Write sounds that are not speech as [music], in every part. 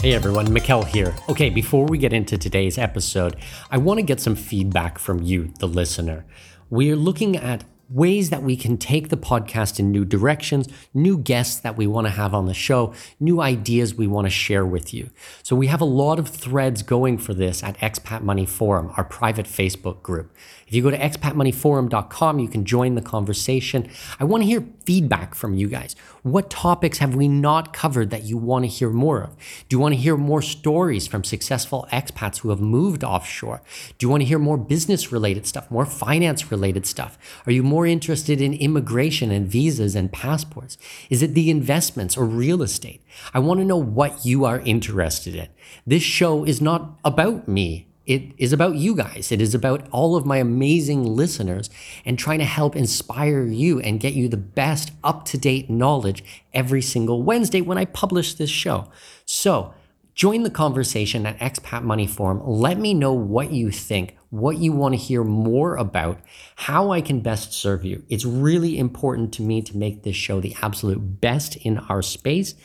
Hey everyone, Mikkel here. Okay, before we get into today's episode, I want to get some feedback from you, the listener. We are looking at ways that we can take the podcast in new directions, new guests that we want to have on the show, new ideas we want to share with you. So we have a lot of threads going for this at Expat Money Forum, our private Facebook group. If you go to expatmoneyforum.com, you can join the conversation. I want to hear feedback from you guys. What topics have we not covered that you want to hear more of? Do you want to hear more stories from successful expats who have moved offshore? Do you want to hear more business related stuff, more finance related stuff? Are you more interested in immigration and visas and passports? Is it the investments or real estate? I want to know what you are interested in. This show is not about me it is about you guys. It is about all of my amazing listeners and trying to help inspire you and get you the best up to date knowledge every single Wednesday when I publish this show. So, join the conversation at Expat Money Forum. Let me know what you think, what you want to hear more about, how I can best serve you. It's really important to me to make this show the absolute best in our space.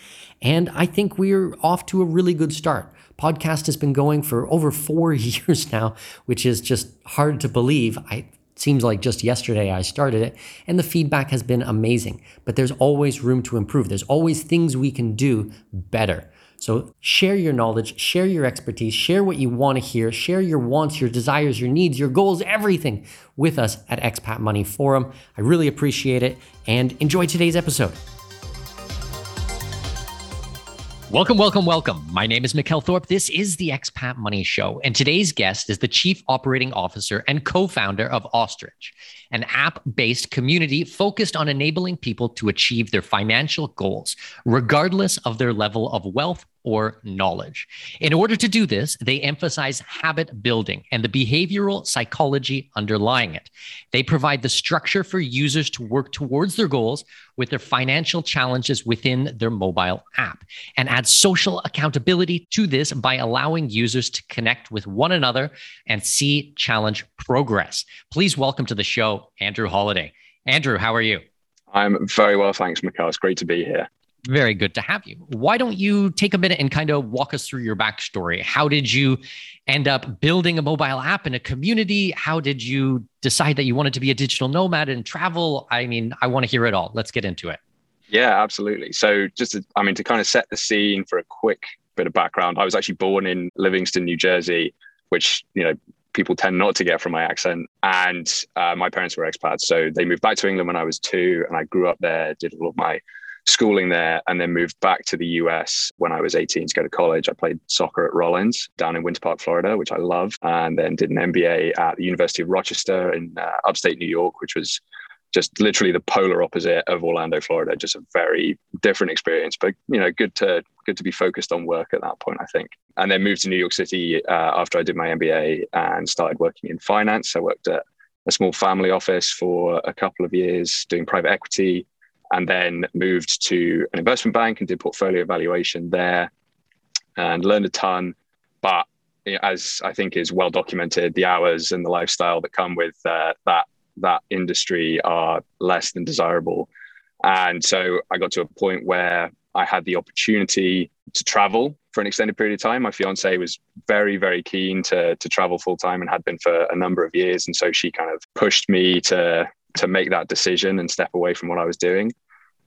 And I think we're off to a really good start. Podcast has been going for over four [laughs] years now, which is just hard to believe. I seems like just yesterday I started it, and the feedback has been amazing. But there's always room to improve. There's always things we can do better. So share your knowledge, share your expertise, share what you want to hear, share your wants, your desires, your needs, your goals, everything with us at Expat Money Forum. I really appreciate it and enjoy today's episode. Welcome, welcome, welcome. My name is Mikkel Thorup. This is the Expat Money Show, and today's guest is the Chief Operating Officer and co founder of Ostrich, an app based community focused on enabling people to achieve their financial goals, regardless of their level of wealth or knowledge. In order to do this, they emphasize habit building and the behavioral psychology underlying it. They provide the structure for users to work towards their goals with their financial challenges within their mobile app and add social accountability to this by allowing users to connect with one another and see challenge progress. Please welcome to the show, Andrew Holliday. Andrew, how are you? I'm very well, thanks, Mikkel. It's great to be here. Very good to have you. Why don't you take a minute and kind of walk us through your backstory? How did you end up building a mobile app in a community? How did you decide that you wanted to be a digital nomad and travel? I mean, I want to hear it all. Let's get into it. Yeah, absolutely. So, just to, I mean, to kind of set the scene for a quick bit of background, I was actually born in Livingston, New Jersey, which, you know, people tend not to get from my accent. And uh, my parents were expats. So they moved back to England when I was two, and I grew up there, did all of my schooling there and then moved back to the US when I was 18 to go to college. I played soccer at Rollins down in Winter Park, Florida, which I love, and then did an MBA at the University of Rochester in uh, upstate New York, which was just literally the polar opposite of Orlando, Florida. Just a very different experience, but you know, good to good to be focused on work at that point, I think. And then moved to New York City uh, after I did my MBA and started working in finance. I worked at a small family office for a couple of years doing private equity and then moved to an investment bank and did portfolio evaluation there and learned a ton. But as I think is well documented, the hours and the lifestyle that come with uh, that that industry are less than desirable. And so I got to a point where I had the opportunity to travel for an extended period of time. My fiance was very, very keen to to travel full time and had been for a number of years, and so she kind of pushed me to to make that decision and step away from what I was doing.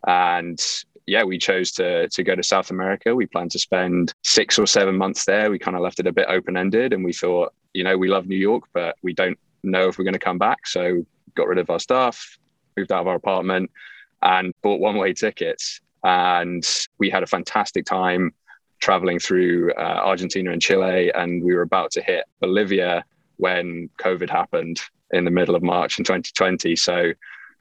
And yeah, we chose to to go to South America. We planned to spend six or seven months there. We kind of left it a bit open ended, and we thought, you know, we love New York, but we don't know if we're going to come back. So got rid of our stuff, moved out of our apartment, and bought one way tickets. And we had a fantastic time traveling through uh, Argentina and Chile. And we were about to hit Bolivia when COVID happened in the middle of March in 2020. So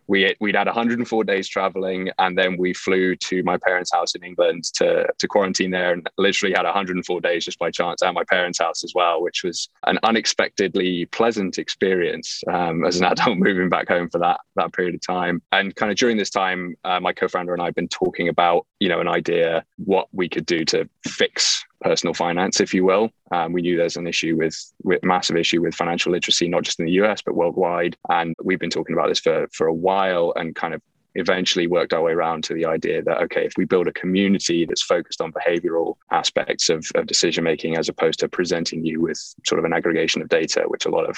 we we'd had 104 days traveling and then we flew to my parents house in england to, to quarantine there and literally had 104 days just by chance at my parents house as well which was an unexpectedly pleasant experience um, as an [laughs] adult moving back home for that that period of time and kind of during this time uh, my co-founder and i have been talking about you know an idea what we could do to fix personal finance, if you will. Um, we knew there's an issue with, with massive issue with financial literacy, not just in the US but worldwide. And we've been talking about this for for a while, and kind of eventually worked our way around to the idea that okay, if we build a community that's focused on behavioral aspects of, of decision making, as opposed to presenting you with sort of an aggregation of data, which a lot of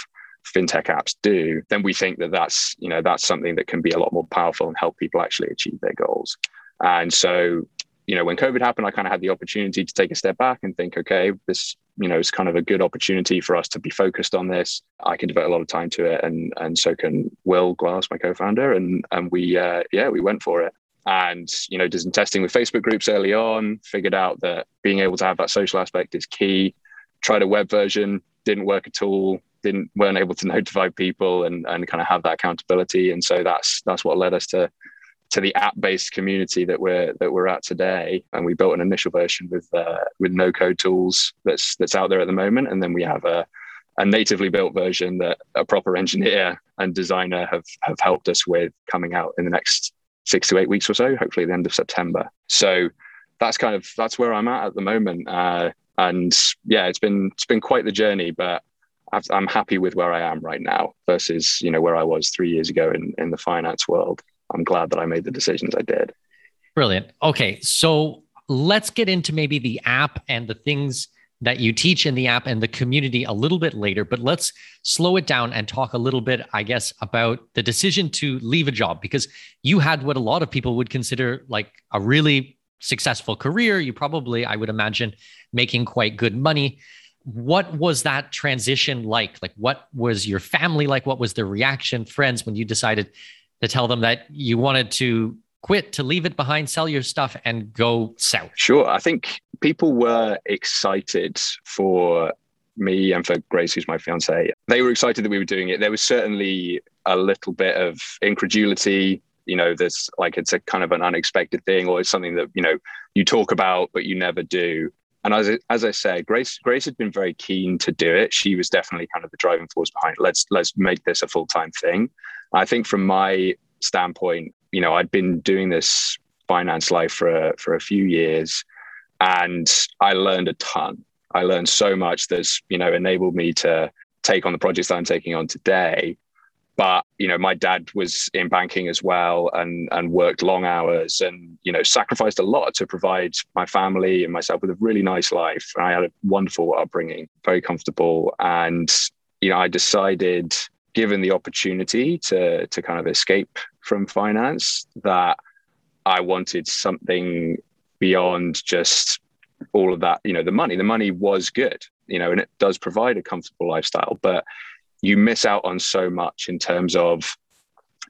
fintech apps do, then we think that that's you know that's something that can be a lot more powerful and help people actually achieve their goals. And so you know, when COVID happened, I kind of had the opportunity to take a step back and think, okay, this, you know, is kind of a good opportunity for us to be focused on this. I can devote a lot of time to it, and and so can Will Glass, my co-founder, and and we, uh, yeah, we went for it. And you know, did some testing with Facebook groups early on. Figured out that being able to have that social aspect is key. Tried a web version, didn't work at all. Didn't weren't able to [laughs] notify people and and kind of have that accountability. And so that's that's what led us to to the app-based community that we're that we're at today. And we built an initial version with uh, with no code tools that's that's out there at the moment, and then we have a a natively built version that a proper engineer and designer have have helped us with coming out in the next six to eight weeks or so, hopefully the end of September. So that's kind of that's where I'm at at the moment. Uh, and yeah, it's been it's been quite the journey, but I'm happy with where I am right now versus you know where I was three years ago in in the finance world. I'm glad that I made the decisions I did. Brilliant. Okay, so let's get into maybe the app and the things that you teach in the app and the community a little bit later, but let's slow it down and talk a little bit, I guess, about the decision to leave a job because you had what a lot of people would consider like a really successful career. You probably, I would imagine, making quite good money. What was that transition like? Like, what was your family like? What was the reaction, friends, when you decided to tell them that you wanted to quit, to leave it behind, sell your stuff, and go south? Sure. I think people were excited for me and for Grace, who's my fiance. They were excited that we were doing it. There was certainly a little bit of incredulity. You know, there's like it's a kind of an unexpected thing, or it's something that you know you talk about but you never do. And as as I said, Grace Grace had been very keen to do it. She was definitely kind of the driving force behind. It. Let's let's make this a full time thing. I think from my standpoint, you know, I'd been doing this finance life for a, for a few years, and I learned a ton. I learned so much that's you know enabled me to take on the projects that I'm taking on today. But you know, my dad was in banking as well, and and worked long hours, and you know, sacrificed a lot to provide my family and myself with a really nice life. And I had a wonderful upbringing, very comfortable, and you know, I decided given the opportunity to to kind of escape from finance that I wanted something beyond just all of that you know the money. The money was good you know and it does provide a comfortable lifestyle but you miss out on so much in terms of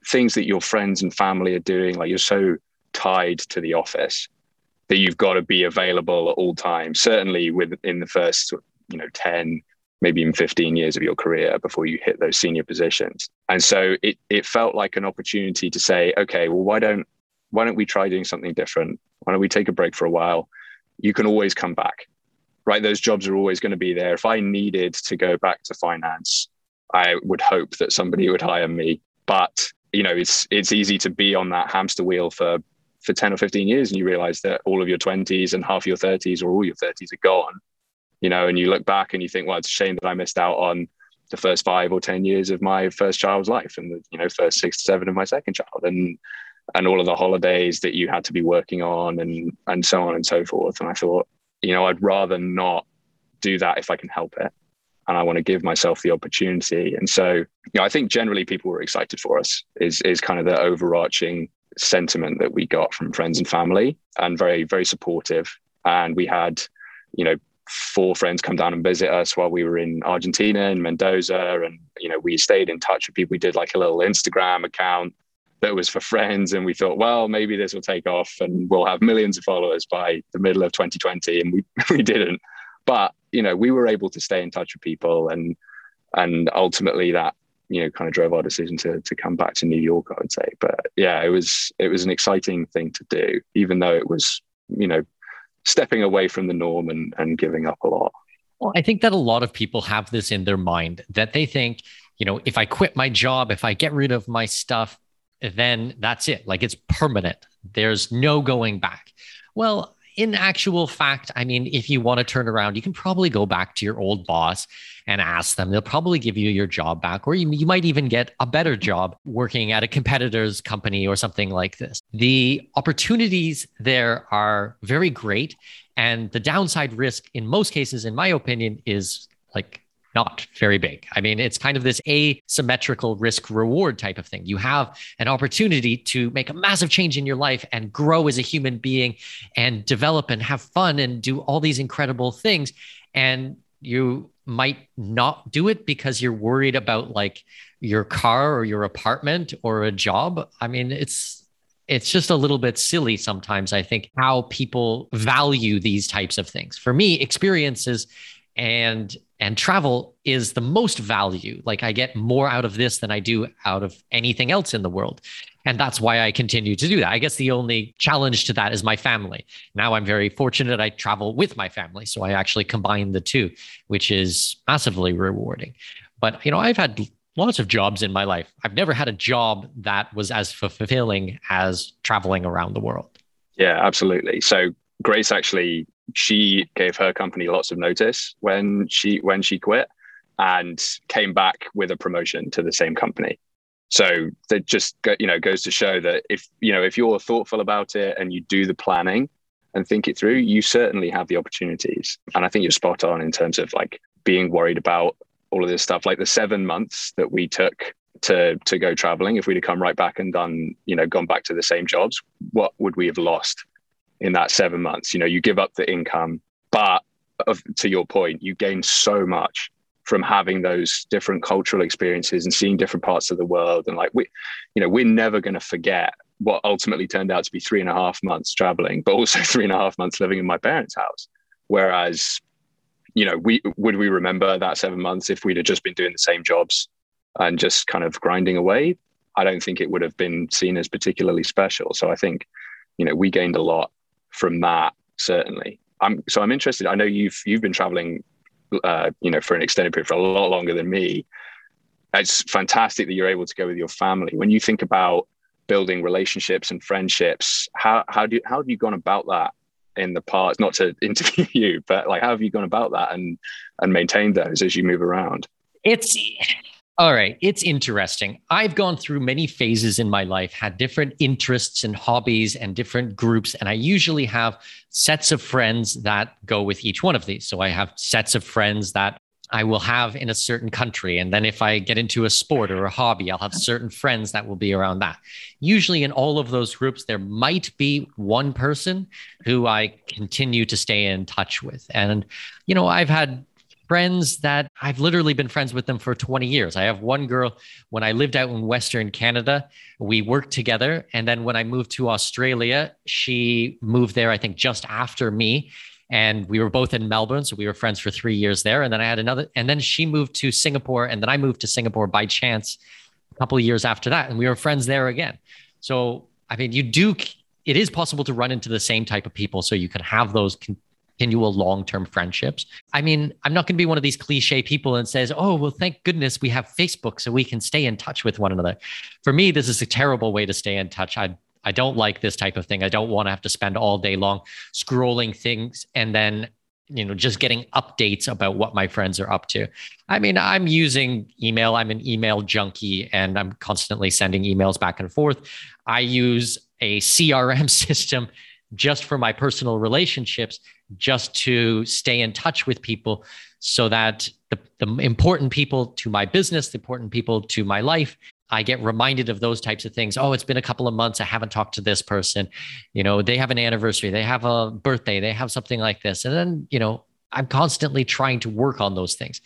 things that your friends and family are doing. Like you're so tied to the office that you've got to be available at all times. Certainly within the first you know 10 maybe even 15 years of your career before you hit those senior positions. And so it it felt like an opportunity to say, okay, well, why don't why don't we try doing something different? Why don't we take a break for a while? You can always come back. Right? Those jobs are always going to be there. If I needed to go back to finance, I would hope that somebody would hire me. But you know, it's it's easy to be on that hamster wheel for for 10 or 15 years and you realize that all of your 20s and half your 30s or all your 30s are gone you know, and you look back and you think, well, it's a shame that I missed out on the first five or 10 years of my first child's life and the, you know, first six to seven of my second child and, and all of the holidays that you had to be working on and, and so on and so forth. And I thought, you know, I'd rather not do that if I can help it. And I want to give myself the opportunity. And so, you know, I think generally people were excited for us is is kind of the overarching sentiment that we got from friends and family and very, very supportive. And we had, you know, four friends come down and visit us while we were in Argentina and Mendoza. And, you know, we stayed in touch with people. We did like a little Instagram account that was for friends. And we thought, well, maybe this will take off and we'll have millions of followers by the middle of 2020. And we, [laughs] we didn't. But, you know, we were able to stay in touch with people and and ultimately that, you know, kind of drove our decision to to come back to New York, I would say. But yeah, it was it was an exciting thing to do, even though it was, you know, stepping away from the norm and, and giving up a lot. Well, I think that a lot of people have this in their mind that they think, you know, if I quit my job, if I get rid of my stuff, then that's it. Like it's permanent. There's no going back. Well, in actual fact, I mean, if you want to turn around, you can probably go back to your old boss and ask them. They'll probably give you your job back, or you, you might even get a better job working at a competitor's company or something like this. The opportunities there are very great. And the downside risk, in most cases, in my opinion, is like not very big. I mean, it's kind of this asymmetrical risk reward type of thing. You have an opportunity to make a massive change in your life and grow as a human being and develop and have fun and do all these incredible things. And you might not do it because you're worried about like your car or your apartment or a job. I mean, it's it's just a little bit silly sometimes i think how people value these types of things for me experiences and and travel is the most value. Like i get more out of this than i do out of anything else in the world. And that's why i continue to do that. I guess the only challenge to that is my family. Now i'm very fortunate i travel with my family so i actually combine the two which is massively rewarding. But you know i've had lots of jobs in my life. I've never had a job that was as fulfilling as traveling around the world. Yeah absolutely. So grace actually she gave her company lots of notice when she when she quit and came back with a promotion to the same company. So that just you know goes to show that if you know if you're thoughtful about it and you do the planning and think it through you certainly have the opportunities. And i think you're spot on in terms of like being worried about all of this stuff. Like the 7 months that we took to to go traveling if we'd have come right back and done you know gone back to the same jobs what would we have lost in that seven months. You know, you give up the income, but of, to your point, you gain so much from having those different cultural experiences and seeing different parts of the world. And like we, you know, we're never going to forget what ultimately turned out to be three and a half months traveling, but also [laughs] three and a half months living in my parents' house. Whereas, you know, we would we remember that seven months if we'd have just been doing the same jobs and just kind of grinding away? I don't think it would have been seen as particularly special. So I think, you know, we gained a lot from that certainly. I'm so I'm interested. I know you've you've been traveling, uh, you know, for an extended period for a lot longer than me. It's fantastic that you're able to go with your family. When you think about building relationships and friendships, how how do you, how have you gone about that in the past? Not to [laughs] interview you, but like how have you gone about that and and maintained those as you move around? It's all right, it's interesting. I've gone through many phases in my life, had different interests and hobbies and different groups, and I usually have sets of friends that go with each one of these. So I have sets of friends that I will have in a certain country. And then if I get into a sport or a hobby, I'll have certain friends that will be around that. Usually in all of those groups, there might be one person who I continue to stay in touch with. And, you know, I've had friends that I've literally been friends with them for 20 years. I have one girl when I lived out in Western Canada, we worked together. And then when I moved to Australia, she moved there, I think, just after me. And we were both in Melbourne. So we were friends for three years there. And then I had another, and then she moved to Singapore. And then I moved to Singapore by chance a couple of years after that. And we were friends there again. So, I mean, you do, it is possible to run into the same type of people. So you can have those continual long-term friendships. I mean, I'm not going to be one of these cliche people and says, "Oh, well, thank goodness we have Facebook so we can stay in touch with one another." For me, this is a terrible way to stay in touch. I I don't like this type of thing. I don't want to have to spend all day long scrolling things and then you know just getting updates about what my friends are up to i mean i'm using email i'm an email junkie and i'm constantly sending emails back and forth i use a [laughs] crm system just for my personal relationships, just to stay in touch with people so that the, the important people to my business, the important people to my life, I get reminded of those types of things. Oh, it's been a couple of months. I haven't talked to this person. You know, they have an anniversary, they have a birthday, they have something like this. And then, you know, I'm constantly trying to work on those things.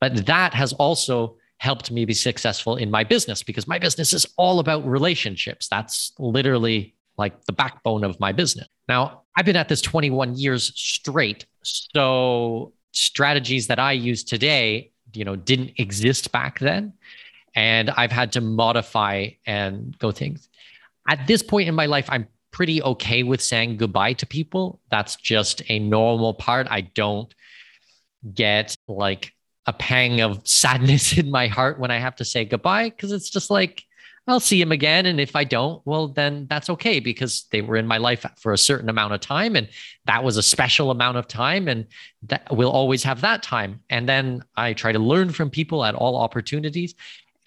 But that has also helped me be successful in my business because my business is all about relationships. That's literally like the backbone of my business. Now, I've been at this 21 years straight. So strategies that I use today, you know, didn't exist back then. And I've had to modify and go things. At this point in my life, I'm pretty okay with saying goodbye to people. That's just a normal part. I don't get like a pang of sadness [laughs] in my heart when I have to say goodbye because it's just like I'll see him again. And if I don't, well, then that's okay because they were in my life for a certain amount of time. And that was a special amount of time. And that we'll always have that time. And then I try to learn from people at all opportunities.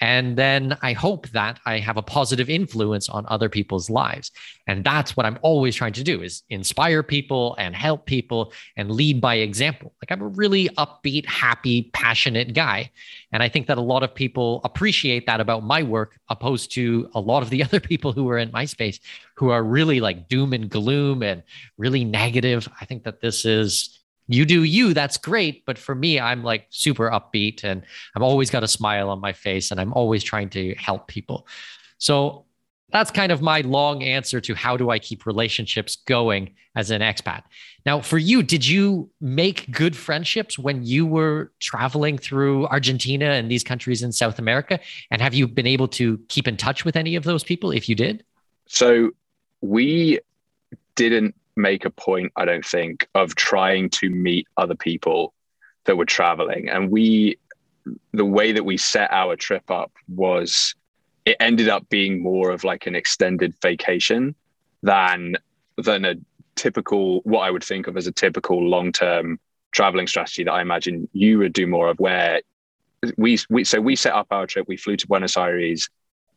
And then I hope that I have a positive influence on other people's lives. And that's what I'm always trying to do is inspire people and help people and lead by example. Like I'm a really upbeat, happy, passionate guy. And I think that a lot of people appreciate that about my work, opposed to a lot of the [laughs] other people who are in my space who are really like doom and gloom and really negative. I think that this is you do you that's great. But for me i'm like super upbeat and i'm always got a smile on my face and i'm always trying to help people. So that's kind of my long answer to how do i keep relationships going as an expat. Now for you did you make good friendships when you were traveling through argentina and these countries in south america? And have you been able to keep in touch with any of those people? If you did? So we didn't make a point, I don't think, of trying to meet other people that were traveling. And we, the way that we set our trip up was it ended up being more of like an extended vacation than than a typical what I would think of as a typical long-term traveling strategy that I imagine you would do more of where we we so we set up our trip we flew to Buenos Aires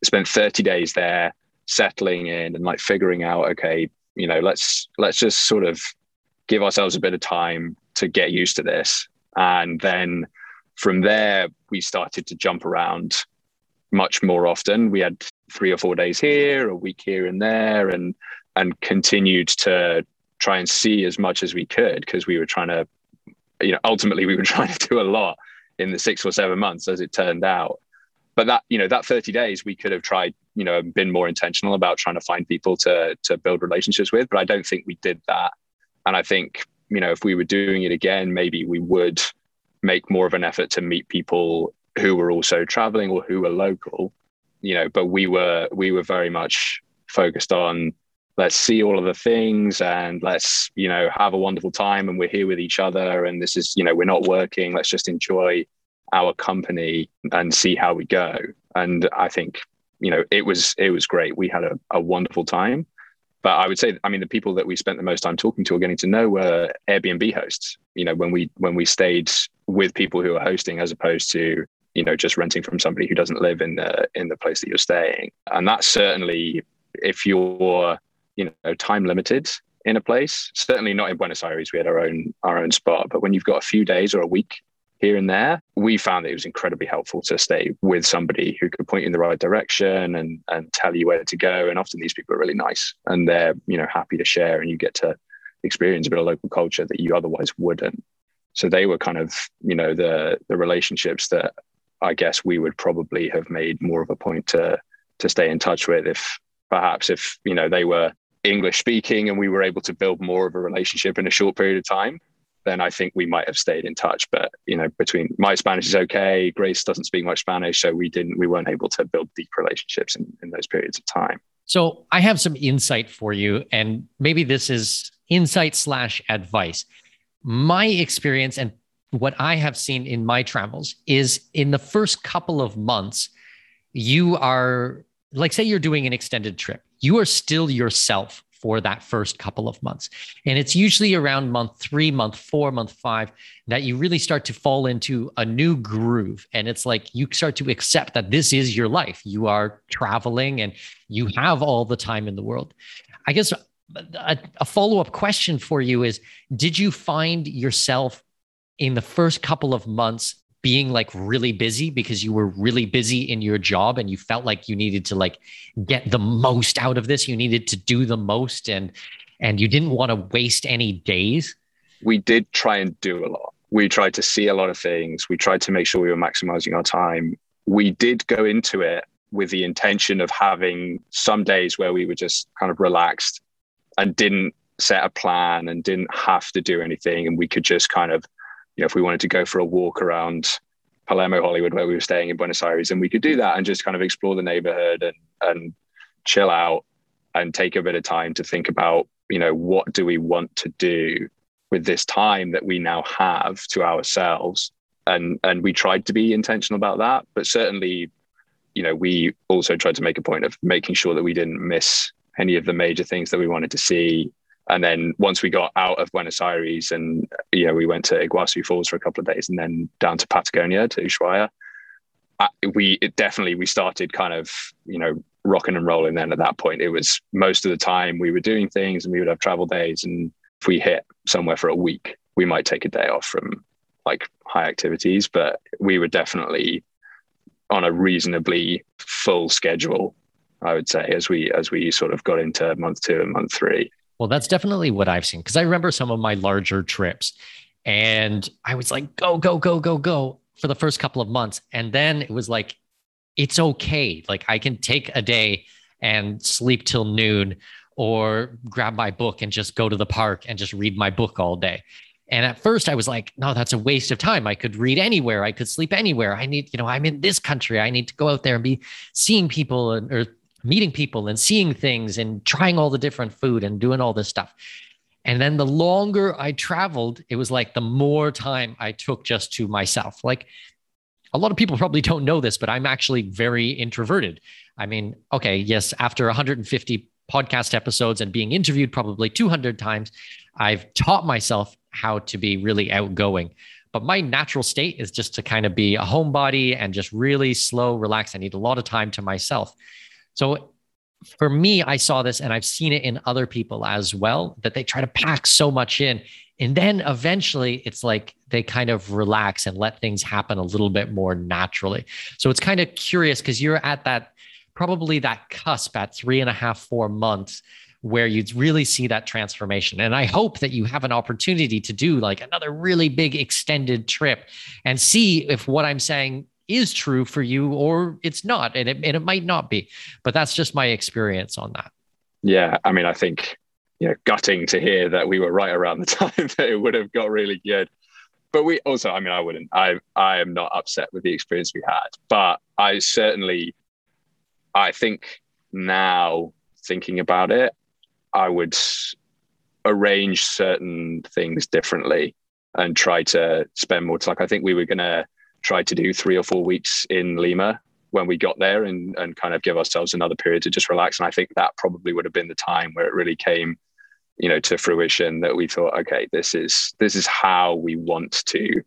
spent 30 days there settling in and like figuring out okay you know let's let's just sort of give ourselves a bit of time to get used to this. And then from there we started to jump around much more often. We had three or four days here a week here and there and and continued to try and see as much as we could because we were trying to you know ultimately we were [laughs] trying to do a lot in the six or seven months as it turned out. But that you know that 30 days we could have tried you know been more intentional about trying to find people to to build relationships with but i don't think we did that and i think you know if we were doing it again maybe we would make more of an effort to meet people who were also traveling or who were local you know but we were we were very much focused on let's see all of the things and let's you know have a wonderful time and we're here with each other and this is you know we're not working let's just enjoy our company and see how we go. And I think, you know, it was it was great. We had a, a wonderful time. But I would say, I mean, the people that we spent the most time talking to or getting to know were Airbnb hosts. You know, when we when we stayed with people who are hosting, as opposed to you know just renting from somebody who doesn't live in the in the place that you're staying. And that's certainly if you're you know time limited in a place. Certainly not in Buenos Aires. We had our own our own spot. But when you've got a few days or a week here and there, we found that it was incredibly helpful to stay with somebody who could point you in the right direction and and tell you where to go. And often these people are really nice and they're you know happy to share, and you get to experience a bit of local culture that you otherwise wouldn't. So they were kind of you know the the relationships that I guess we would probably have made more of a point to to stay in touch with if perhaps if you know they were English speaking and we were able to build more of a relationship in a short period of time then I think we might have stayed in touch. But you know, between my Spanish is okay, Grace doesn't speak much Spanish, so we didn't, we weren't able to build deep relationships in, in those periods of time. So I have some insight for you, and maybe this is insight slash advice. My experience and what I have seen in my travels is in the first couple of months, you are like, say you're doing an extended trip, you are still yourself for that first couple of months. And it's usually around month three, month four, month five that you really start to fall into a new groove. And it's like you start to accept that this is your life. You are traveling and you have all the time in the world. I guess a, a follow up question for you is Did you find yourself in the first couple of months being like really busy because you were really busy in your job and you felt like you needed to like get the most out of this. You needed to do the most and and you didn't want to waste any days. We did try and do a lot. We tried to see a lot of things. We tried to make sure we were maximizing our time. We did go into it with the intention of having some days where we were just kind of relaxed and didn't set a plan and didn't have to do anything and we could just kind of you know if we wanted to go for a walk around Palermo Hollywood where we were staying in Buenos Aires and we could do that and just kind of explore the neighborhood and and chill out and take a bit of time to think about you know what do we want to do with this time that we now have to ourselves and and we tried to be intentional about that but certainly you know we also tried to make a point of making sure that we didn't miss any of the major things that we wanted to see. And then once we got out of Buenos Aires and you know we went to Iguazu Falls for a couple of days and then down to Patagonia to Ushuaia, we definitely we started kind of you know rocking and rolling. Then at that point, it was most of the time we were doing things and we would have travel days. And if we hit somewhere for a week, we might take a day off from like high activities, but we were definitely on a reasonably full schedule I would say, as we as we sort of got into month two and month three. Well, that's definitely what I've seen because I remember some of my larger trips, and I was like, go, go, go, go, go for the first couple of months, and then it was like, it's okay. Like I can take a day and sleep till noon, or grab my book and just go to the park and just read my book all day. And at first I was like, no, that's a waste of time. I could read anywhere. I could sleep anywhere. I need, you know, I'm in this country. I need to go out there and be seeing people or meeting people and seeing things and trying all the different food and doing all this stuff. And then the longer I traveled, it was like the more time I took just to myself. Like a lot of people probably don't know this, but I'm actually very introverted. I mean, okay, yes, after 150 podcast episodes and being interviewed probably 200 times, I've taught myself how to be really outgoing. But my natural state is just to kind of be a homebody and just really slow, relax. I need a lot of time to myself. So for me, I saw this and I've seen it in other people as well that they try to pack so much in. And then eventually it's like they kind of relax and let things happen a little bit more naturally. So it's kind of curious because you're at that probably that cusp at three and a half, four months where you'd really see that transformation. And I hope that you have an opportunity to do like another really big extended trip and see if what I'm saying is true for you or it's not and it, and it might not be but that's just my experience on that. Yeah i mean i think you know gutting to hear that we were right around the [laughs] time that it would have got really good. But we also i mean i wouldn't i i am not upset with the experience we had but i certainly i think now thinking about it i would arrange certain things differently and try to spend more time. I think we were going to tried to do three or four weeks in Lima when we got there and, and kind of give ourselves another period to just relax. And I think that probably would have been the time where it really came, you know, to fruition that we thought, okay, this is this is how we want to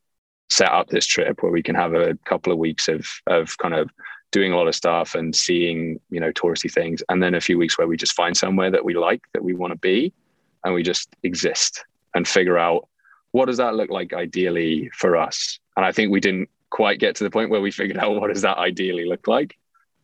set up this trip where we can have a couple of weeks of of kind of doing a lot of stuff and seeing, you know, touristy things. And then a few weeks where we just find somewhere that we like, that we want to be, and we just exist and figure out what does that look like ideally for us. And I think we didn't quite get to the point where we figured out what does that ideally look like.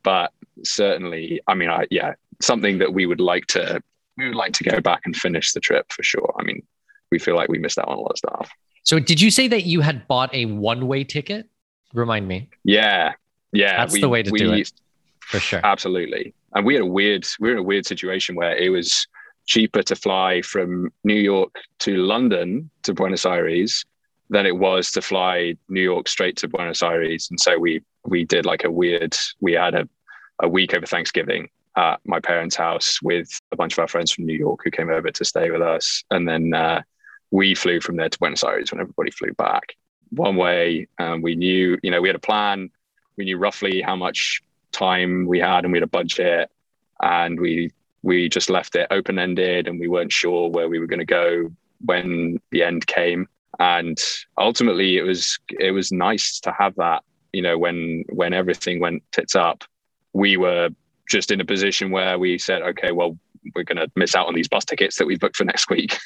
But certainly, I mean, I, yeah, something that we would like to we would like to go back and finish the trip for sure. I mean, we feel like we missed out on a lot of stuff. So, did you say that you had bought a one way ticket? Remind me. Yeah, yeah, that's we, the way to we, do it for sure. Absolutely. And we had a weird, we were in a weird situation where it was cheaper to fly from New York to London to Buenos Aires than it was to fly New York straight to Buenos Aires. And so we we did like a weird. We had a a week over Thanksgiving at my parents' house with a bunch of our friends from New York who came over to stay with us, and then uh, we flew from there to Buenos Aires when everybody flew back one way. Um, we knew, you know, we had a plan. We knew roughly how much time we had, and we had a budget, and we we just left it open ended, and we weren't sure where we were going to go when the end came and ultimately it was it was nice to have that you know when when everything went tits up we were just in a position where we said okay well we're going to miss out on these bus tickets that we booked for [laughs] next week.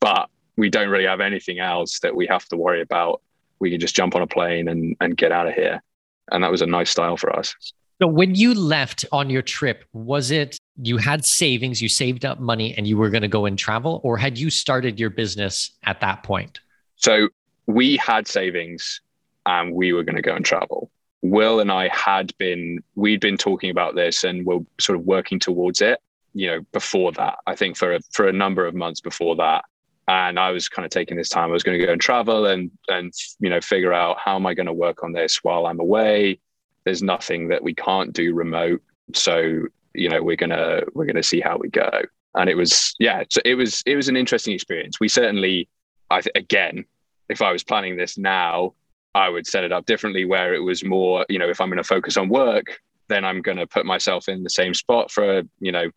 but we don't really have anything else that we have to worry about. We can just jump on a plane and, and get out of here. And that was a nice style for us. So when you left on your trip, was it you had savings, you saved up money and you were going to go and travel or had you started your business at that point? So we had savings and we were going to go and travel. Will and I had been, we'd been talking about this and we're sort of working towards it, you know, before that, I think for a, for a number of months before that. And I was kind of taking this time, I was going to go and travel and, and, you know, figure out how am I going to work on this while I'm away? There's nothing that we can't do remote. So, you know, we're going to, we're going to see how we go. And it was, yeah, so it was, it was an interesting experience. We certainly, I th- again, if I was planning this now, I would set it up differently where it was more, you know, if I'm going to focus on work, then I'm going to put myself in the same spot for, you know,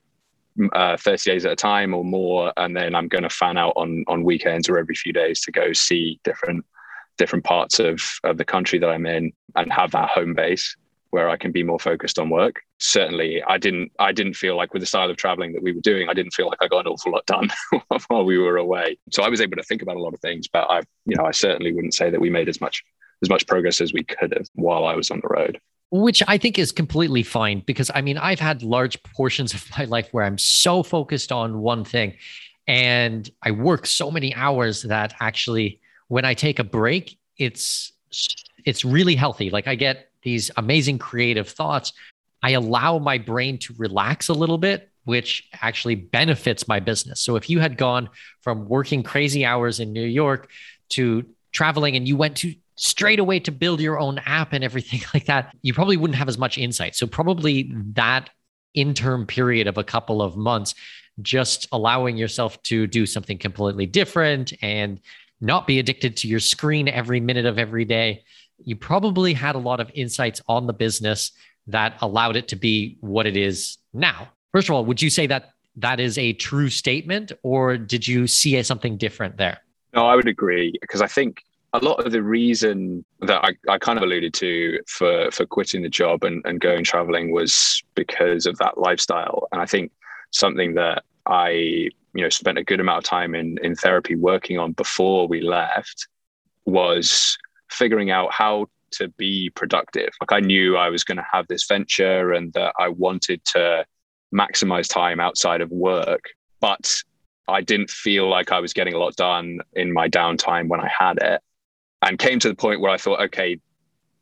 uh, 30 days at a time or more. And then I'm going to fan out on, on weekends or every few days to go see different, different parts of, of the country that I'm in and have that home base where I can be more focused on work. Certainly, I didn't. I didn't feel like with the style of traveling that we were doing, I didn't feel like I got an awful lot done [laughs] while we were away. So I was able to think about a lot of things, but I, you know, I certainly wouldn't say that we made as much as much progress as we could have while I was on the road. Which I think is completely fine because I mean, I've had large portions of [laughs] my life where I'm so focused on one thing and I work so many hours that actually when I take a break, it's it's really healthy. Like I get these amazing creative thoughts. I allow my brain to relax a little bit, which actually benefits my business. So if you had gone from working crazy hours in New York to traveling and you went to straight away to build your own app and everything [laughs] like that, you probably wouldn't have as much insight. So, probably that interim period of a couple of months, just allowing yourself to do something completely different and not be addicted to your screen every minute of every day. You probably had a lot of insights on the business that allowed it to be what it is now. First of all, would you say that that is a true statement, or did you see something different there? No, I would agree because I think a lot of the reason that I, I kind of alluded to for for quitting the job and, and going traveling was because of that lifestyle. And I think something that I, you know, spent a good amount of time in in therapy working on before we left was figuring out how to be productive. Like I knew I was going to have this venture and that I wanted to maximize time outside of work, but I didn't feel like I was getting a lot done in my downtime when I had it and came to the point where I thought, okay,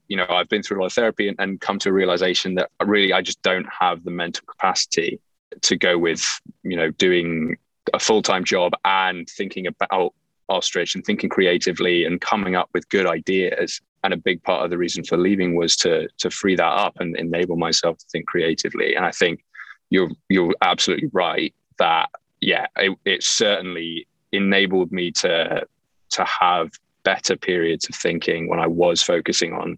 you know, I've been through a lot of therapy and, and come to a realization that really I just don't have the mental capacity to go with, you know, doing a full time job and thinking about ostrich and thinking creatively and coming up with good ideas. And a big part of the reason for leaving was to to free that up and enable myself to think creatively. And I think you're you're absolutely right that yeah, it, it certainly enabled me to to have better periods of thinking when I was focusing on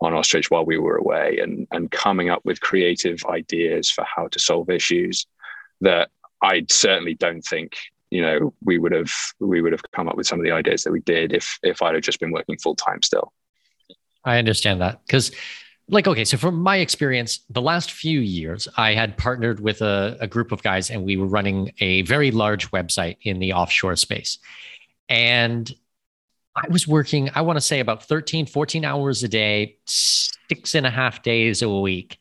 on Ostrich while we were away and and coming up with creative ideas for how to solve issues that I certainly don't think you know we would have we would have come up with some of the ideas that we did if if I'd have just been working full time still. I understand that because like okay so from my experience the last few years i had partnered with a, a, group of guys and we were running a very large website in the offshore space and I was working, I want to say about 13, 14 hours a day, six and a half days a week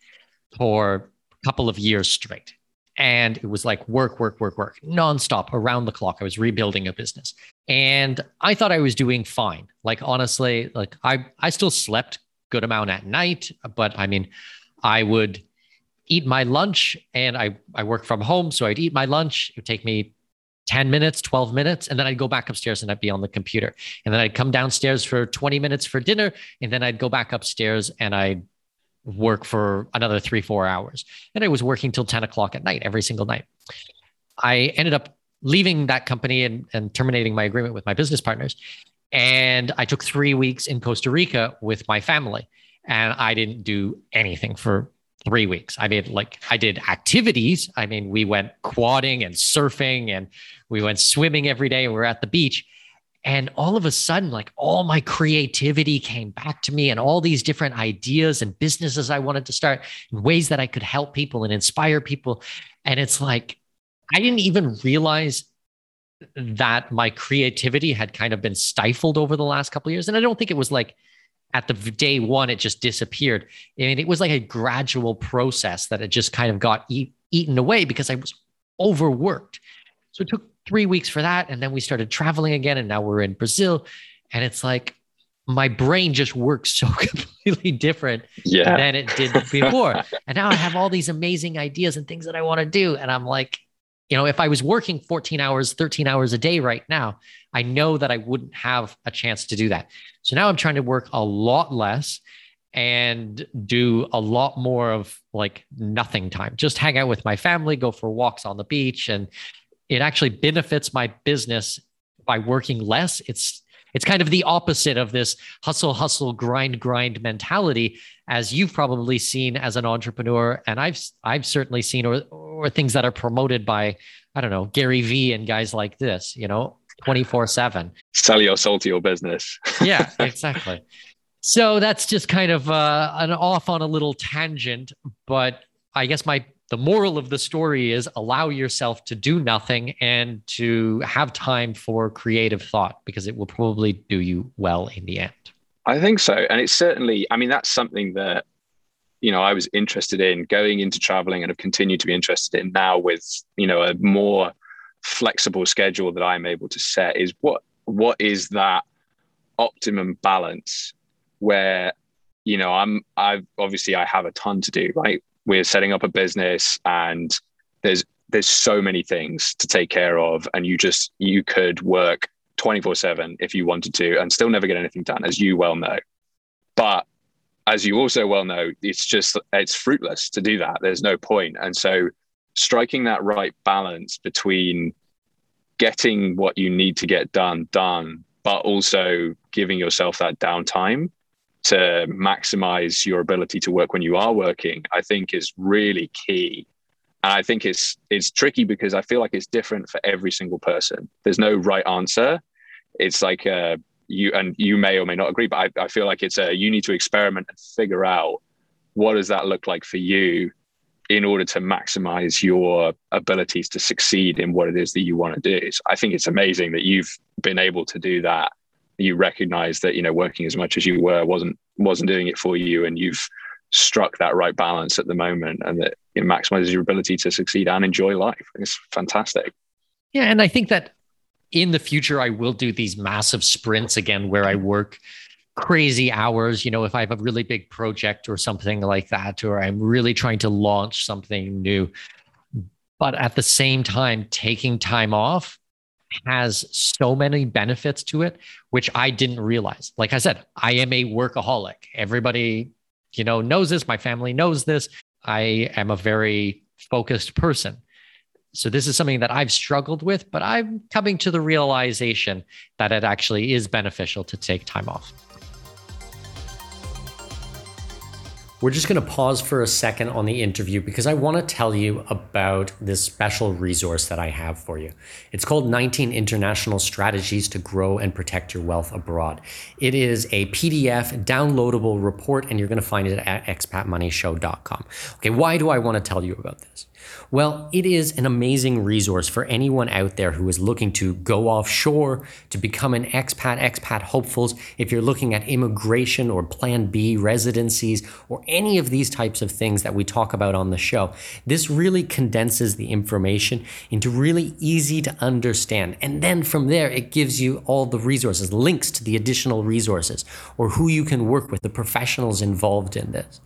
for a couple of years straight. And it was like work, work, work, work, nonstop around the clock. I was rebuilding a business. And I thought I was doing fine. Like honestly, like I I still slept good amount at night, but I mean, I would eat my lunch and I I work from home. So I'd eat my lunch. It would take me 10 minutes, 12 minutes, and then I'd go back upstairs and I'd be on the computer. And then I'd come downstairs for 20 minutes for dinner, and then I'd go back upstairs and I'd work for another three, four hours. And I was working till 10 o'clock at night every single night. I ended up leaving that company and, and terminating my agreement with my business partners. And I took three weeks in Costa Rica with my family. And I didn't do anything for three weeks. I mean, like I did activities. I mean, we went quadding and surfing and we went swimming every day. And we were at the beach. And all of a sudden, like all my creativity came back to me and all these different ideas and businesses I wanted to start, ways that I could help people and inspire people. And it's like, I didn't even realize that my creativity had kind of been stifled over the last couple of years. And I don't think it was like at the day one, it just disappeared. I mean, it was like a gradual process that it just kind of got eat, eaten away because I was overworked. So it took three weeks for that. And then we started traveling again. And now we're in Brazil. And it's like my brain just works so [laughs] completely different yeah. than it did before. and now I have all these amazing ideas and things that I want to do. And I'm like, you know, if I was working 14 hours, 13 hours a day right now, I know that I wouldn't have a chance to do that. So now I'm trying to work a lot less and do a lot more of like nothing time, just hang out with my family, go for walks on the beach. And it actually benefits my business by working less. It's it's kind of the opposite of this hustle, hustle, grind, grind mentality, as you've probably seen as an entrepreneur, and I've I've certainly seen, or or things that are promoted by, I don't know, Gary Vee and guys like this, you know, 24 7. Sell your soul to your business. [laughs] yeah, exactly. So that's just kind of uh, an off on a little tangent, but I guess my the moral of the story is allow yourself to do nothing and to have time for creative thought because it will probably do you well in the end. I think so. And it's certainly, I mean, that's something that, you know, I was interested in going into traveling and have continued to be interested in now with, you know, a more flexible schedule that I'm able to set is what what is that optimum balance where you know i'm i've obviously i have a ton to do right we're setting up a business and there's there's so many things to take care of and you just you could work 24 7 if you wanted to and still never get anything done as you well know. But as you also well know it's just it's fruitless to do that. There's no point. And so striking that right balance between getting what you need to get done done but also giving yourself that downtime to maximize your ability to work when you are working, I think is really key. And I think it's it's tricky because I feel like it's different for every single person. There's no right answer. It's like uh, you and you may or may not agree, but I, I feel like it's a you need to experiment and figure out what does that look like for you in order to maximize your abilities to succeed in what it is that you want to do. So I think it's amazing that you've been able to do that you recognize that you know working as much as you were wasn't wasn't doing it for you and you've struck that right balance at the moment and that it maximizes your ability to succeed and enjoy life. It's fantastic. Yeah and i think that in the future i will do these massive sprints again where i work crazy hours. You know if i have a really big project or something like that or i'm really trying to launch something new but at the same time taking time off has so many benefits to it, which I didn't realize. Like I said, I am a workaholic. Everybody, you know, knows this. My family knows this. I am a very focused person. So this is something that I've struggled with, but I'm coming to the realization that it actually is beneficial to take time off. We're just going to pause for a second on the interview because I want to tell you about this special resource that I have for you. It's called 19 International Strategies to Grow and Protect Your Wealth Abroad. It is a PDF downloadable report, and you're going to find it at expatmoneyshow.com. Okay, why do I want to tell you about this? Well, it is an amazing resource for anyone out there who is looking to go offshore, to become an expat, expat hopefuls. If you're looking at immigration or Plan B residencies or any of these types of things that we talk about on the show, this really condenses the information into really easy to understand. And then from there, it gives you all the resources, links to the additional resources, or who you can work with, the professionals involved in this.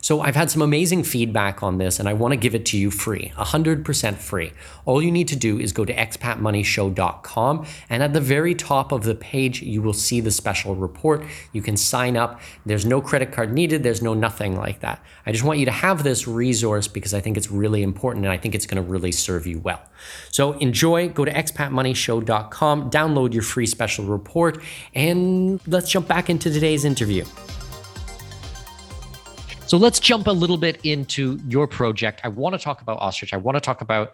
So I've had some amazing feedback on this, and I want to give it to you free, 100% free. All you need to do is go to expatmoneyshow.com, and at the very top of the page, you will see the special report. You can sign up. There's no credit card needed, there's no nothing like that. I just want you to have this resource because I think it's really important and I think it's going to really serve you well. So enjoy, go to expatmoneyshow.com, download your free special report, and let's jump back into today's interview. So let's jump a little bit into your project. I want to talk about Ostrich. I want to talk about,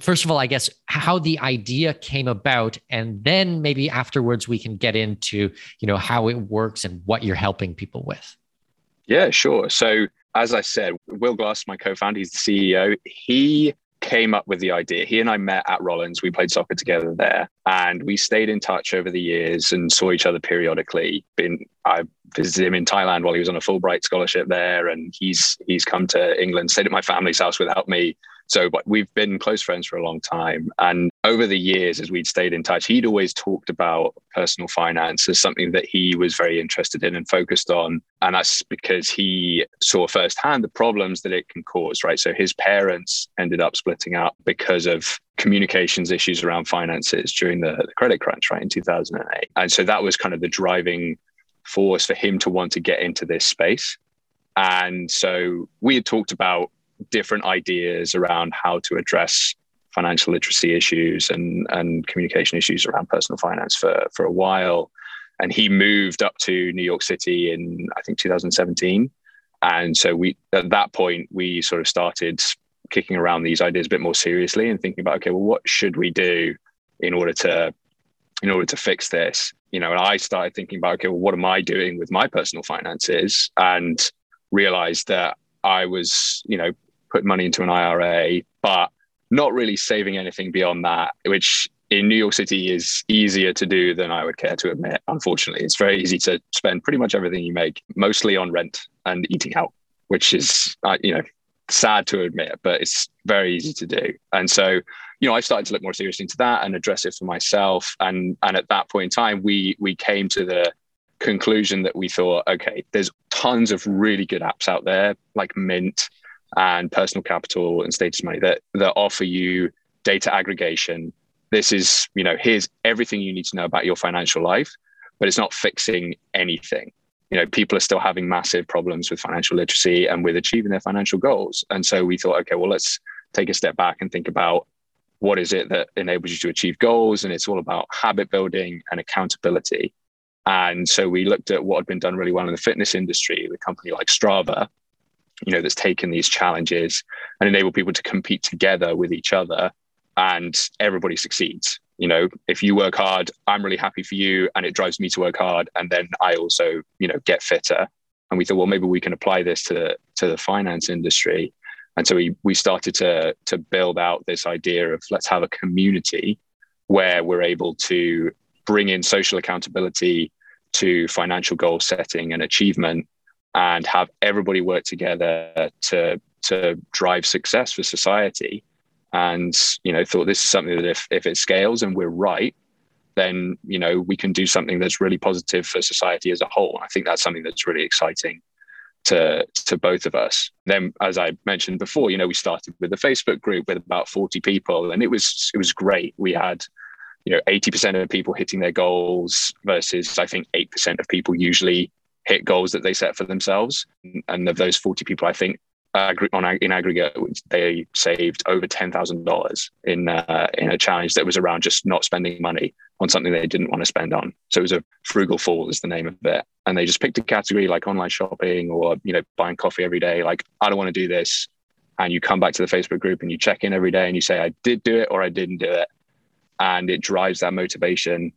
first of all, I guess, how the idea came about. And then maybe afterwards we can get into, you know, how it works and what you're helping people with. Yeah, sure. So as I said, Will Glass, my co-founder, he's the CEO. He came up with the idea. He and I met at Rollins. We played soccer together there, and we stayed in touch over the years and saw each other periodically. Been I visited him in Thailand while he was on a Fulbright scholarship there, and he's he's come to England, stayed at my family's house without me. So, but we've been close friends for a long time. And over the years, as we'd stayed in touch, he'd always talked about personal finance as something that he was very interested in and focused on. And that's because he saw firsthand the problems that it can cause, right? So his parents ended up splitting up because of communications issues around finances during the, the credit crunch, right, in 2008. And so that was kind of the driving force for him to want to get into this space. And so we had talked about different ideas around how to address financial literacy issues and, and communication issues around personal finance for, for a while. And he moved up to New York City in, I think, 2017. And so we, at that point, we sort of started kicking around these ideas a bit more seriously and thinking about, okay, well, what should we do in order to, in order to fix this? You know, and I started thinking about, okay, well, what am I doing with my personal finances? And realized that I was, you know, put money into an IRA, but not really saving anything beyond that, which in New York City is easier to do than I would care to admit. Unfortunately, it's very easy to spend pretty much everything you make, mostly on rent and eating out, which is, uh, you know, sad to admit, but it's very easy to do. And so, you know, I started to look more seriously into that and address it for myself. And and at that point in time, we we came to the conclusion that we thought, okay, there's tons of really good apps out there, like Mint and personal capital and status money that that offer you data aggregation. This is, you know, here's everything you need to know about your financial life, but it's not fixing anything. You know, people are still having massive problems with financial literacy and with achieving their financial goals. And so we thought, okay, well, let's take a step back and think about what is it that enables you to achieve goals. And it's all about habit building and accountability. And so we looked at what had been done really well in the fitness industry, a company like Strava, you know that's taken these challenges and enable people to compete together with each other and everybody succeeds. You know if you work hard i'm really happy for you and it drives me to work hard and then i also you know get fitter. And we thought well maybe we can apply this to to the finance industry. And so we we started to to build out this idea of let's have a community where we're able to bring in social accountability to financial goal setting and achievement and have everybody work together to to drive success for society. And you know thought this is something that if if it scales and we're right then you know we can do something that's really positive for society as a whole. I think that's something that's really exciting to to both of us. Then as i mentioned before you know we started with a facebook group with about 40 people and it was it was great. We had you know 80% of people hitting their goals versus i think 8% of people usually hit goals that they set for themselves. And of those 40 people, I think on in aggregate, they saved over ten thousand dollars in uh, in a challenge that was around just not spending money on something they didn't want to spend on. So it was a frugal fall, is the name of it. And they just picked a category like online shopping or you know buying coffee every day. Like I don't want to do this, and you come back to the Facebook group and you check in every day and you say I did do it or I didn't do it, and it drives that motivation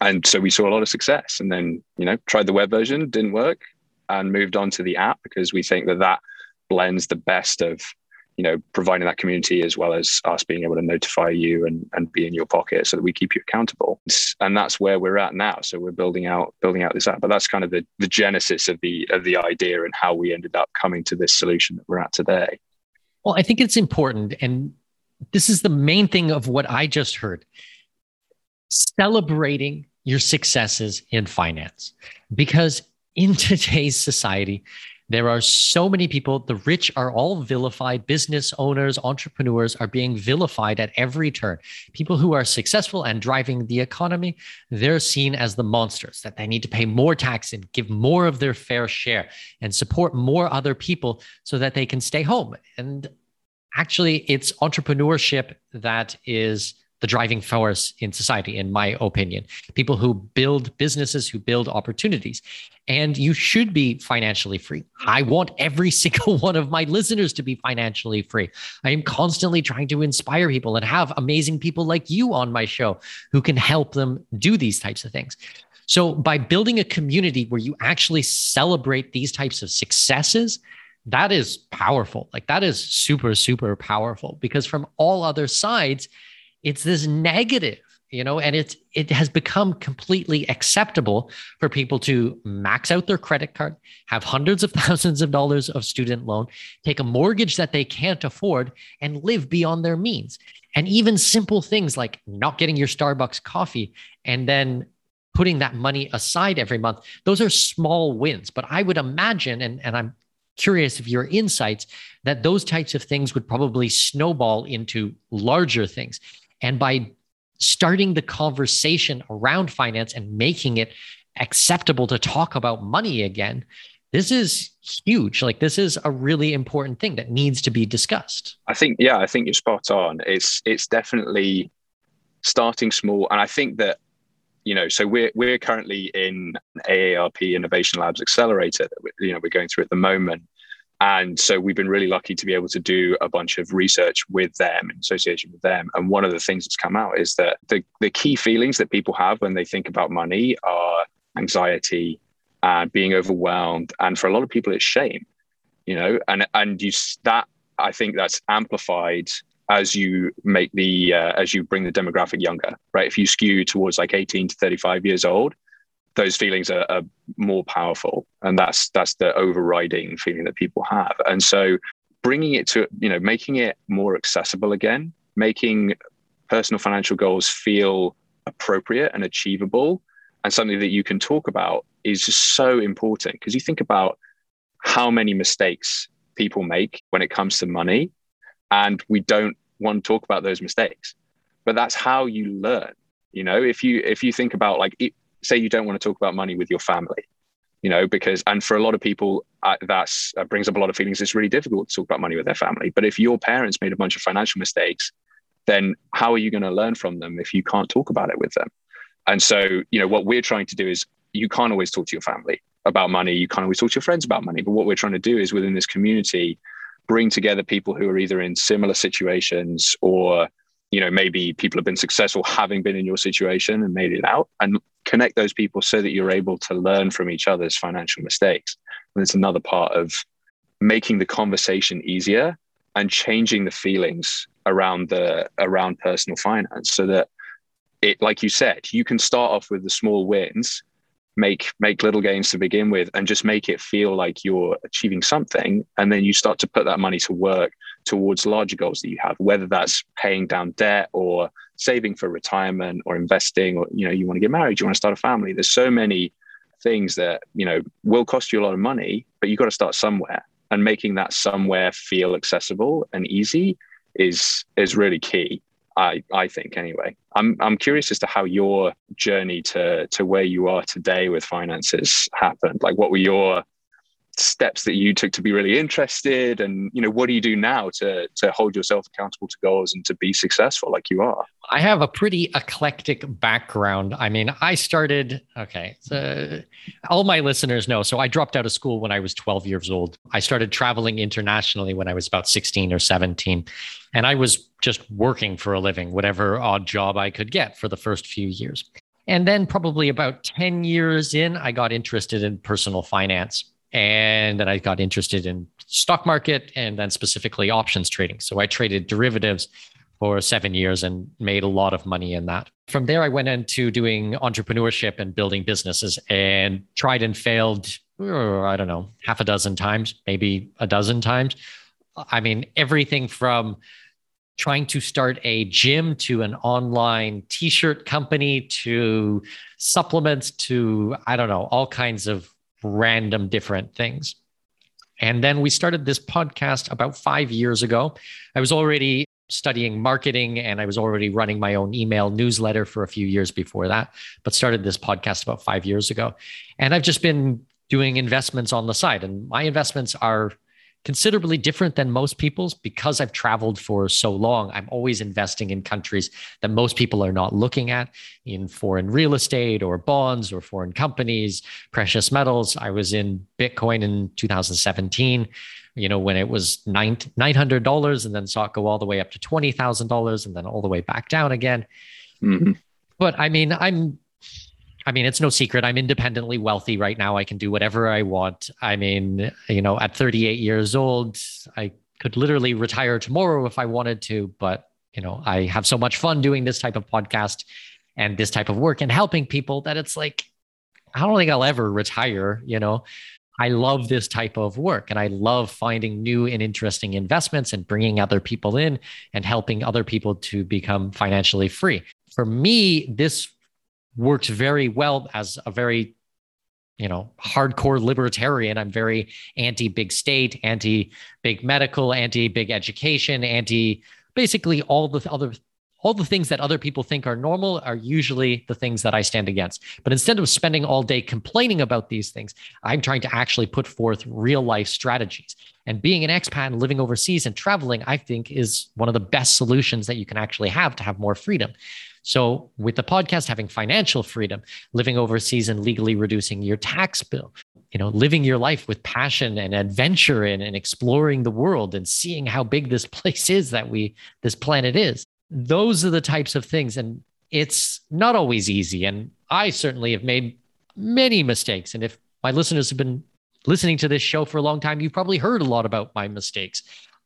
and so we saw a lot of success and then you know tried the web version didn't work and moved on to the app because we think that that blends the best of you know providing that community as well as us being able to notify you and, and be in your pocket so that we keep you accountable. And that's where we're at now. So we're building out building out this app. But that's kind of the, the genesis of the of the idea and how we ended up coming to this solution that we're at today. Well i think it's important. And this is the main thing of what i just heard celebrating your successes in finance because in [laughs] today's society, there are so many people, the rich are all vilified, business owners, entrepreneurs are being vilified at every turn. People who are successful and driving the economy, they're seen as the monsters, that they need to pay more tax and give more of their fair share and support more other people so that they can stay home. And actually, it's entrepreneurship that is the driving force in society, in my opinion. People who build businesses, who build opportunities. And you should be financially free. I want every [laughs] single one of my listeners to be financially free. I am constantly trying to inspire people and have amazing people like you on my show who can help them do these types of things. So, by building a community where you actually celebrate these types of successes, that is powerful. Like that is super, super powerful because from all other sides, it's this negative you know and it's it has become completely acceptable for people to max out their credit card have hundreds of [laughs] thousands of dollars of student loan take a mortgage that they can't afford and live beyond their means. And even simple things like not getting your starbucks coffee and then putting that money aside every month. Those are small wins but i would imagine and, and i'm curious of your insights that those types of things would probably snowball into larger things and by starting the conversation around finance and making it acceptable to talk about money again, this is huge. Like this is a really important thing that needs to be discussed. I think, yeah, I think you're spot on. It's it's definitely starting small, and I think that you know, so we're we're currently in AARP Innovation Labs Accelerator that we, you know we're going through at the moment, and so we've been really lucky to be able to do a bunch of research with them in association with them. And one of the things that's come out is that the, the key feelings that people have when they think about money are anxiety, and uh, being overwhelmed. And for a lot of people, it's shame, you know, and, and you, that, I think that's amplified as you make the, uh, as you bring the demographic younger, right? If you skew towards like 18 to 35 years old, those feelings are, are, more powerful and that's that's the overriding feeling that people have. And so bringing it to you know making it more accessible again making personal financial goals feel appropriate and achievable and something that you can talk about is just so important because you think about how many mistakes people make when it comes to money and we don't want to talk about those mistakes. But that's how you learn you know? If you if you think about like it, say you don't want to talk about money with your family you know because and for a lot of people uh, that's uh, brings up a lot of feelings. It's really difficult to talk about money with their family. But if your parents made a bunch of financial mistakes then how are you going to learn from them if you can't talk about it with them? And so you know what we're trying to do is you can't always talk to your family about money. You can't always talk to your friends about money. But what we're trying to do is within this community bring together people who are either in similar situations or you know maybe people have been successful having been in your situation and made it out and connect those people so that you're able to learn from each other's financial mistakes. And it's another part of making the conversation easier and changing the feelings around the around personal finance so that it like you said you can start off with the small wins make make little gains to begin with and just make it feel like you're achieving something. And then you start to put that money to work towards larger goals that you have whether that's paying down debt or saving for retirement or investing or you know you want to get married you want to start a family there's so many things that you know will cost you a lot of money but you've got to start somewhere and making that somewhere feel accessible and easy is is really key I, I think anyway. I'm I'm curious as to how your journey to to where you are today with finances happened. Like what were your steps that you took to be really interested? And you know what do you do now to to hold yourself accountable to goals and to be successful like you are? I have a pretty eclectic background. I mean i started okay so all my listeners know so i dropped out of school when i was 12 years old. I started traveling internationally when i was about 16 or 17 and i was just working for a living whatever odd job i could get for the first few years. And then probably about 10 years in i got interested in personal finance and then I got interested in stock market and then specifically options trading. So I traded derivatives for seven years and made a lot of money in that. From there, I went into doing entrepreneurship and building businesses and tried and failed, uh, I don't know, half a dozen times, maybe a dozen times. I mean, everything from trying to start a gym to an online t shirt company to supplements to, I don't know, all kinds of random different things. And then we started this podcast about five years ago. I was already studying marketing and I was already running my own email newsletter for a few years before that, but started this podcast about five years ago. And I've just been doing investments on the side. And my investments are considerably different than most people's because I've traveled for so long. I'm always investing in countries that most people are not looking at in foreign real estate or bonds or foreign companies, precious metals. I was in Bitcoin in 2017, you know, when it was nine, $900 and then saw it go all the way up to $20,000 and then all the way back down again. Mm-hmm. But I mean, I'm I mean, it's no secret. I'm independently wealthy right now. I can do whatever I want. I mean, you know, at 38 years old, I could literally retire tomorrow if I wanted to, but, you know, I have so much fun doing this type of podcast and this type of work and helping people that it's like, I don't think I'll ever retire, you know. I love this type of work and I love finding new and interesting investments and bringing other people in and helping other people to become financially free. For me, this works very well as a very you know hardcore libertarian i'm very anti big state anti big medical anti big education anti basically all the other all the things that other people think are normal are usually the things that I stand against. But instead of spending all day complaining about these things, I'm trying to actually put forth real life strategies. And being an expat and living overseas and traveling, I think, is one of the best solutions that you can actually have to have more freedom. So, with the podcast, having financial freedom, living overseas and legally reducing your tax bill, you know, living your life with passion and adventure and, and exploring the world and seeing how big this [laughs] place is that we, this planet is those are the types of things. And it's not always easy. And I certainly have made many mistakes. And if my listeners have been listening to this show for a long time, you've probably heard a lot about my mistakes.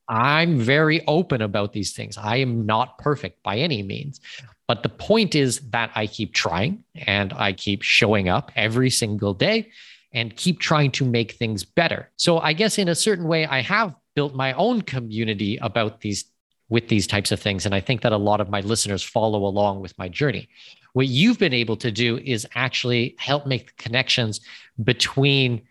I'm very open about these things. I am not perfect by any means. But the point is that I keep trying and I keep showing up every single day and keep trying to make things better. So I guess in a certain way, I have built my own community about these with these types of things. And I think that a lot of my listeners follow along with my journey. What you've been able to do is actually help make connections between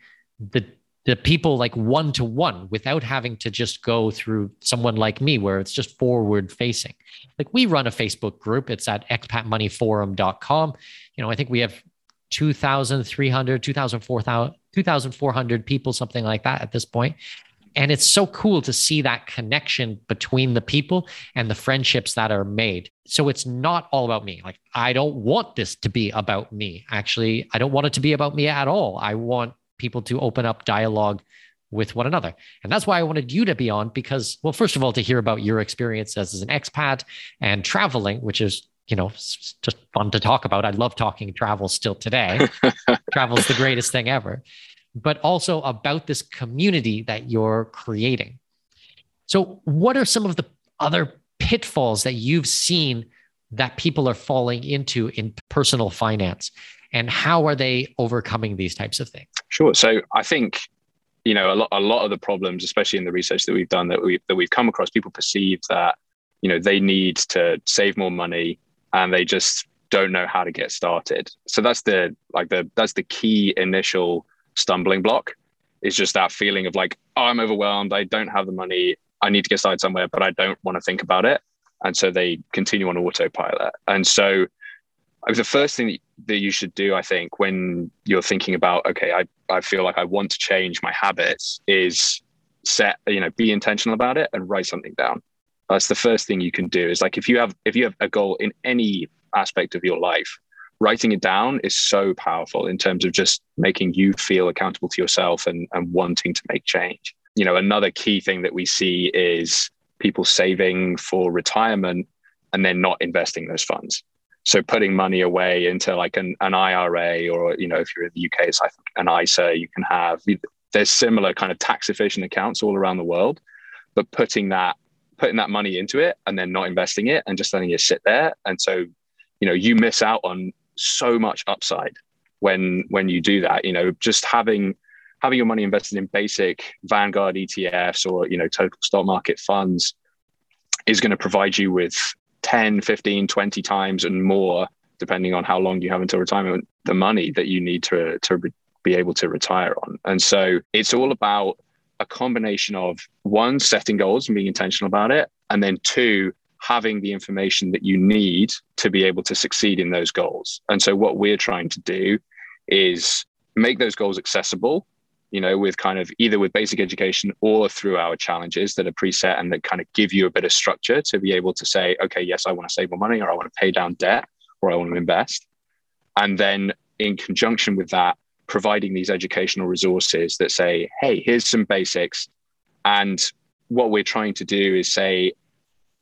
the the people like one to one without having to just go through someone like me where it's just forward facing like we run a facebook group it's at expatmoneyforum.com you know i think we have 2300 2400 people something like that at this point and it's so cool to see that connection between the people and the friendships that are made. So it's not all about me. Like, I don't want this to be about me. Actually, I don't want it to be about me at all. I want people to open up dialogue with one another. And that's why I wanted you to be on because, well, first of all, to hear about your experience as an expat and traveling, which is you know, just fun to talk about. I love talking travel still today. [laughs] Travel's the greatest thing ever but also about this community that you're creating. So, what are some of the other pitfalls that you've seen that people are falling into in personal finance? And how are they overcoming these types of things? Sure. So, I think you know a lot, a lot of the problems, especially in the research that we've done, that we that we've come across, people perceive that you know they need to save more money and they just don't know how to get started. So that's the like the that's the key initial stumbling block is just that feeling of like, oh, I'm overwhelmed. I don't have the money. I need to get started somewhere, but I don't want to think about it. And so they continue on autopilot. And so the first thing that you should do, I think, when you're thinking about, okay, I, I feel like I want to change my habits is set, you know, be intentional about it and write something down. That's the first thing you can do is like if you have if you have a goal in any aspect of your life, writing it down is so powerful in terms of just making you feel accountable to yourself and, and wanting to make change. You know, another key thing that we see is people saving for retirement and then not investing those funds. So putting money away into like an, an IRA or, you know, if you're in the UK, it's like an ISA, you can have, there's similar kind of tax efficient accounts all around the world, but putting that, putting that money into it and then not investing it and just letting it sit there. And so, you know, you miss out on so much upside when when you do that. You know, just having having your money invested in basic Vanguard ETFs or you know total stock market funds is going to provide you with 10, 15, 20 times and more depending on how long you have until retirement the money that you need to to re- be able to retire on. And so it's all about a combination of one setting goals and being intentional about it and then two having the information that you need to be able to succeed in those goals. And so, what we're trying to do is make those goals accessible, you know, with kind of either with basic education or through our challenges that are preset and that kind of give you a bit of structure to be able to say, okay, yes, I want to save more money, or I want to pay down debt, or I want to invest. And then, in conjunction with that, providing these educational resources that say, hey, here's some basics. And what we're trying to do is say,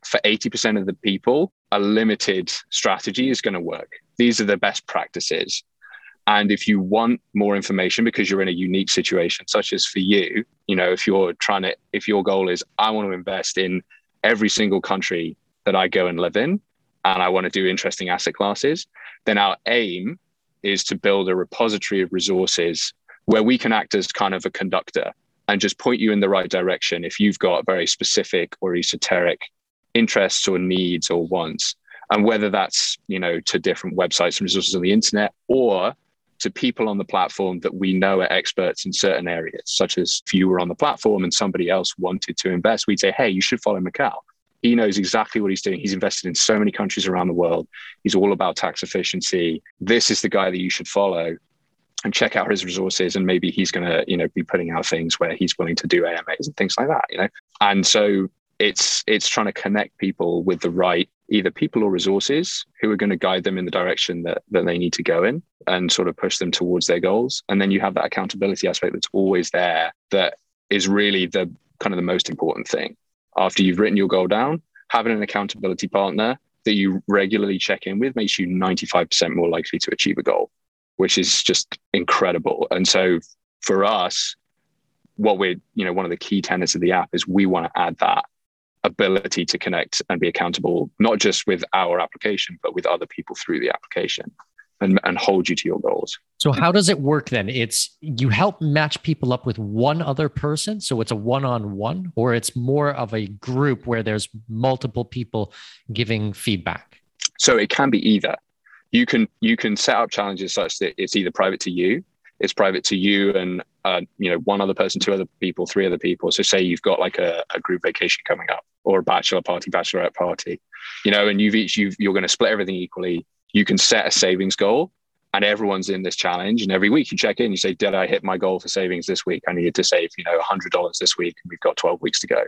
for 80% of the people, a limited strategy is going to work. These are the best practices. And if you want more information because you're in a unique situation, such as for you, you know, if you're trying to, if your goal is, I want to invest in every single country that I go and live in, and I want to do interesting asset classes, then our aim is to build a repository of resources where we can act as kind of a conductor and just point you in the right direction if you've got very specific or esoteric interests or needs or wants. And whether that's you know to different websites and resources on the internet or to people on the platform that we know are experts in certain areas such as if you were on the platform and somebody else wanted to invest we'd say hey you should follow Mikkel. He knows exactly what he's doing. He's invested in so many countries around the world. He's all about tax efficiency. This is the guy that you should follow and check out his resources. And maybe he's going to you know be putting out things where he's willing to do AMAs and things like that you know? And so it's it's trying to connect people with the right either people or resources who are going to guide them in the direction that, that they need to go in and sort of push them towards their goals and then you have that accountability aspect that's always there that is really the kind of the most important thing after you've written your goal down having an accountability partner that you regularly check in with makes you 95% more likely to achieve a goal which is just incredible. And so for us, what we're, you know, one of the key tenets of the app is we want to add that ability to connect and be accountable, not just with our application, but with other people through the application and, and hold you to your goals. So how does it work then? It's you help match people up with one other person. So it's a one-on-one, or it's more of a group where there's multiple people giving feedback. So it can be either you can you can set up challenges such that it's either private to you it's private to you and uh, you know one other person two other people three other people. So say you've got like a, a group vacation coming up or a bachelor party bachelorette party you know and you've each you've, you're going to split everything equally. You can set a savings goal and everyone's in this challenge and every week you check in you say did i hit my goal for savings this week? I needed to save you know $100 this week and we've got 12 weeks to go.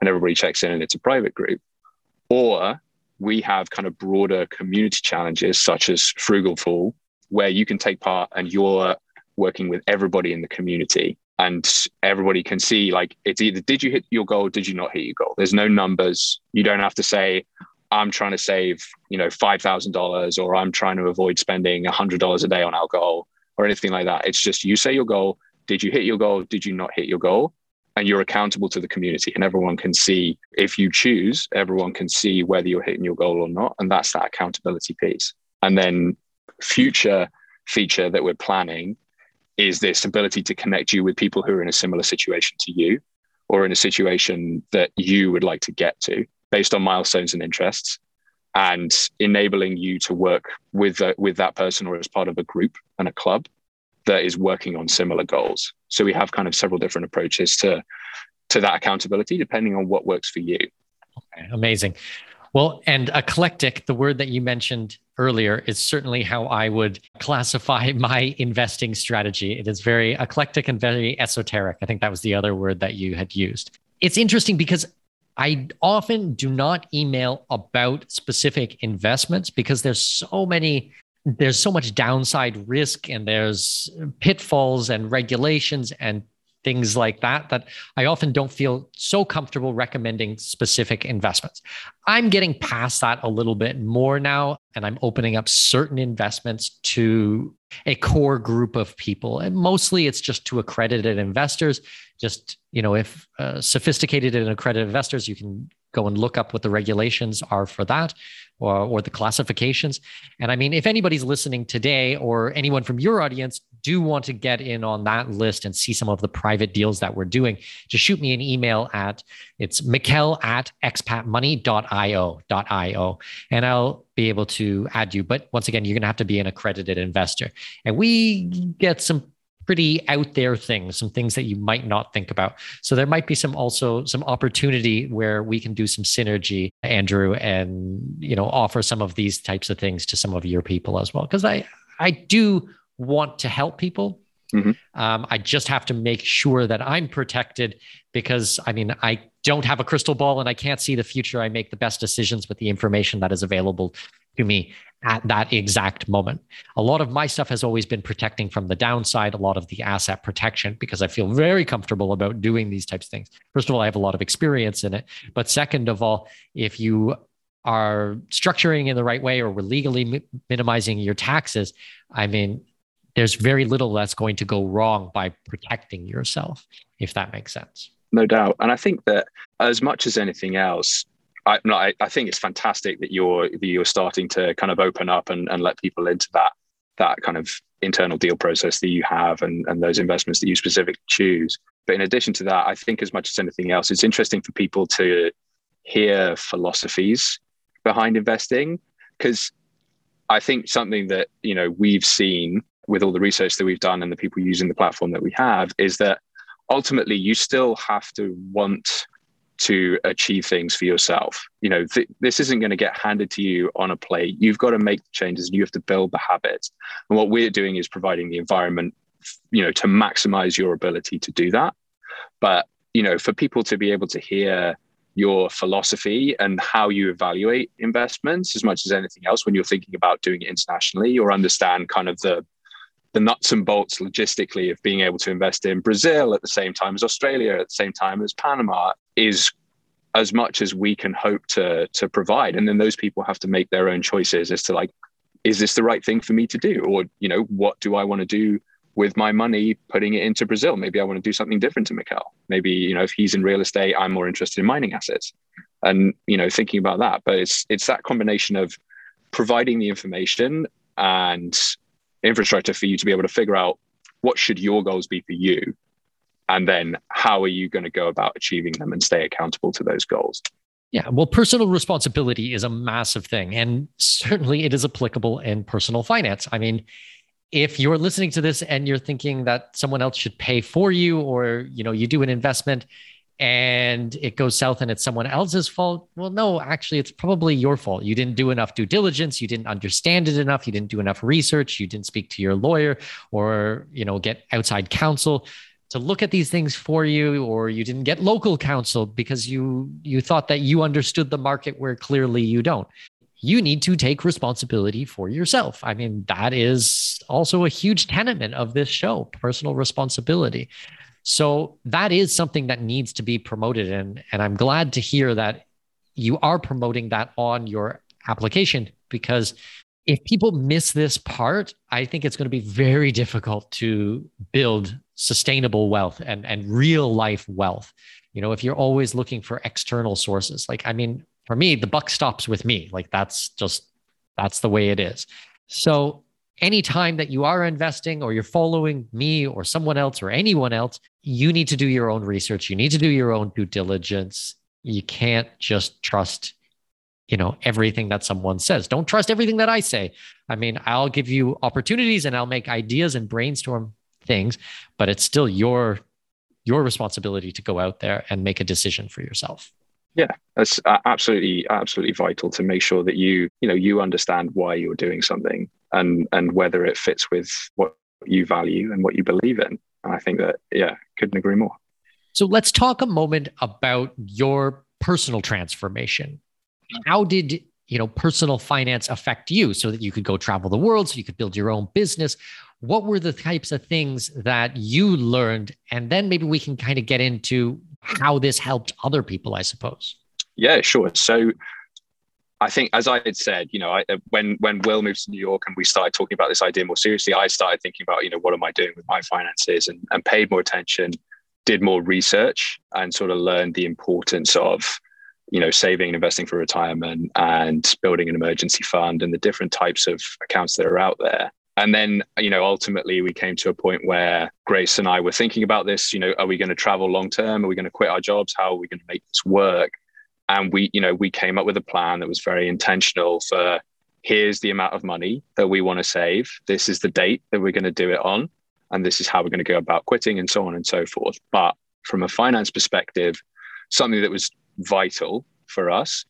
And everybody checks in and it's a private group. Or we have kind of broader community challenges such as Frugal Fool, where you can take part and you're working with everybody in the community and everybody can see like it's either did you hit your goal did you not hit your goal? There's no numbers. You don't have to say i'm trying to save you know $5000 or i'm trying to avoid spending $100 a day on alcohol or anything like that. It's just you say your goal. Did you hit your goal? Did you not hit your goal? And you're accountable to the community and everyone can see if you choose everyone can see whether you're hitting your goal or not. And that's that accountability piece. And then future feature that we're planning is this ability to connect you with people who are in a similar situation to you or in a situation that you would like to get to based on milestones and interests and enabling you to work with uh, with that person or as part of a group and a club that is working on similar goals. So we have kind of several different approaches to to that accountability depending on what works for you. Okay, amazing. Well, and eclectic, the word that you mentioned earlier, is certainly how I would classify [laughs] my investing strategy. It is very eclectic and very esoteric. I think that was the other word that you had used. It's interesting because I often do not email about specific investments because there's so many there's so much downside risk and there's pitfalls and regulations and things like that that I often don't feel so comfortable recommending specific investments. I'm getting past that a little bit more now and I'm opening up certain investments to a core group of people. And mostly it's just to accredited investors. Just you know if uh, sophisticated and accredited investors you can go and look up what the regulations are for that or, or the classifications. And I mean, if anybody's listening today or anyone from your audience do want to get in on that list and see some of the private deals that we're doing, just shoot me an email at it's Mikkel at expatmoney.io .io, and I'll be able to add you. But once again, you're going to have to be an accredited investor. And we get some pretty out there things, some things that you might not think about. So there might be some also some opportunity where we can do some synergy, Andrew, and you know offer some of these types of things to some of your people as well. Because I I do want to help people. Mm-hmm. Um, I just have to make sure that I'm protected because I mean I don't have a crystal ball and I can't see the future. I make the best decisions with the information that is available to me at that exact moment. A lot of my stuff has always been protecting from the downside, a lot of the asset protection, because I feel very comfortable about doing these types of things. First of all, I have a lot of experience in it. But second of all, if you are structuring in the right way or we're legally mi- minimizing your taxes, I mean, there's very little that's going to go wrong by protecting yourself, if that makes sense. No doubt. And I think that as much as anything else, I, I, think it's fantastic that you're that you're starting to kind of open up and, and let people into that that kind of internal deal process that you have and, and those investments that you specifically choose. But in addition to that, I think as much as anything else, it's interesting for people to hear philosophies behind investing because I think something that you know we've seen with all the research that we've done and the people using the platform that we have is that ultimately you still have to want to achieve things for yourself. You know, th- this isn't going to get handed to you on a plate. You've got to make the changes and you have to build the habits. And what we're doing is providing the environment, you know, to maximize your ability to do that. But, you know, for people to be able to hear your philosophy and how you evaluate investments as much as anything else when you're thinking about doing it internationally or understand kind of the the nuts and bolts logistically of being able to invest in Brazil at the same time as Australia, at the same time as Panama, is as much as we can hope to to provide. And then those people have to make their own choices as to like, is this the right thing for me to do? Or, you know, what do I want to do with my money putting it into Brazil? Maybe I want to do something different to Mikkel. Maybe, you know, if he's in real estate, I'm more interested in mining assets. And, you know, thinking about that. But it's it's that combination of providing the information and infrastructure for you to be able to figure out what should your goals be for you and then how are you going to go about achieving them and stay accountable to those goals? Yeah well personal responsibility is a massive thing and certainly it is applicable in personal finance. I mean if you're listening to this and you're thinking that someone else should pay for you or you know you do an investment and it goes south and it's someone else's fault well no actually it's probably your fault. You didn't do enough due diligence you didn't understand it enough you didn't do enough research you didn't speak to your lawyer or you know get outside counsel to look at these things for you or you didn't get local counsel because you you thought that you understood the market where clearly you don't you need to take responsibility for yourself i mean that is also a huge tenement of this show personal responsibility so that is something that needs to be promoted. And, and I'm glad to hear that you are promoting that on your application because if people miss this part, I think it's going to be very difficult to build sustainable wealth and, and real life wealth. You know, if you're always looking for external sources, like, I mean, for me, the buck stops with me. Like, that's just, that's the way it is. So anytime that you are investing or you're following me or someone else or anyone else, you need to do your own research. You need to do your own due diligence. You can't just trust, you know, everything that someone says. Don't trust everything that I say. I mean, I'll give you opportunities and I'll make ideas and brainstorm things, but it's still your your responsibility to go out there and make a decision for yourself. Yeah, that's absolutely absolutely vital to make sure that you you know you understand why you're doing something and and whether it fits with what you value and what you believe in. And I think that yeah, couldn't agree more. So let's talk a moment about your personal transformation. How did you know personal finance affect you so that you could go travel the world so you could build your own business what were the types of things that you learned and then maybe we can kind of get into how this helped other people, I suppose. Yeah, sure. So I think, as I had said, you know, I, uh, when when Will moved to New York and we started talking about this idea more seriously, I started thinking about, you know, what am I doing with my finances, and, and paid more attention, did more research, and sort of learned the importance of, you know, saving and investing for retirement and building an emergency fund and the different types of accounts that are out there. And then, you know, ultimately we came to a point where Grace and I were thinking about this, you know, are we going to travel long term? Are we going to quit our jobs? How are we going to make this work? And we, you know, we came up with a plan that was very intentional for here's the amount of money that we want to save. This is the date that we're going to do it on. And this is how we're going to go about quitting and so on and so forth. But from a finance perspective, something that was vital for us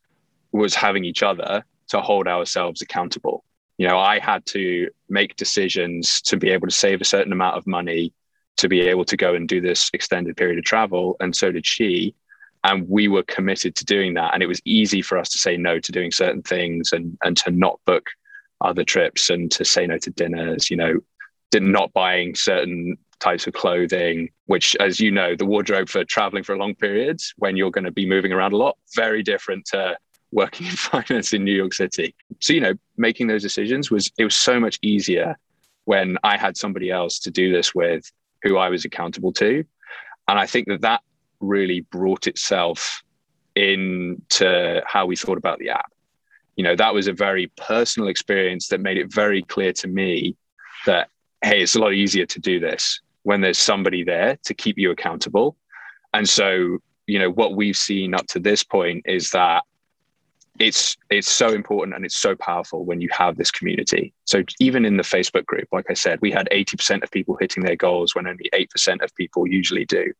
was having each other to hold ourselves accountable you know i had to make decisions to be able to save a certain amount of money to be able to go and do this extended period of travel and so did she. And we were committed to doing that. And it was easy for us to say no to doing certain things and and to not book other trips and to say no to dinners you know did not buying certain types of clothing which as you know the wardrobe for traveling for a long period when you're going to be moving around a lot very different to working in [laughs] finance in New York City. So, you know, making those decisions was, it was so much easier when I had somebody else to do this with who I was accountable to. And I think that that really brought itself into how we thought about the app. You know, that was a very personal experience that made it very clear to me that, hey, it's a lot easier to do this when there's somebody there to keep you accountable. And so, you know, what we've seen up to this point is that it's it's so important and it's so powerful when you have this community. So even in the Facebook group, like I said, we had 80% of people hitting their goals when only 8% of people usually do.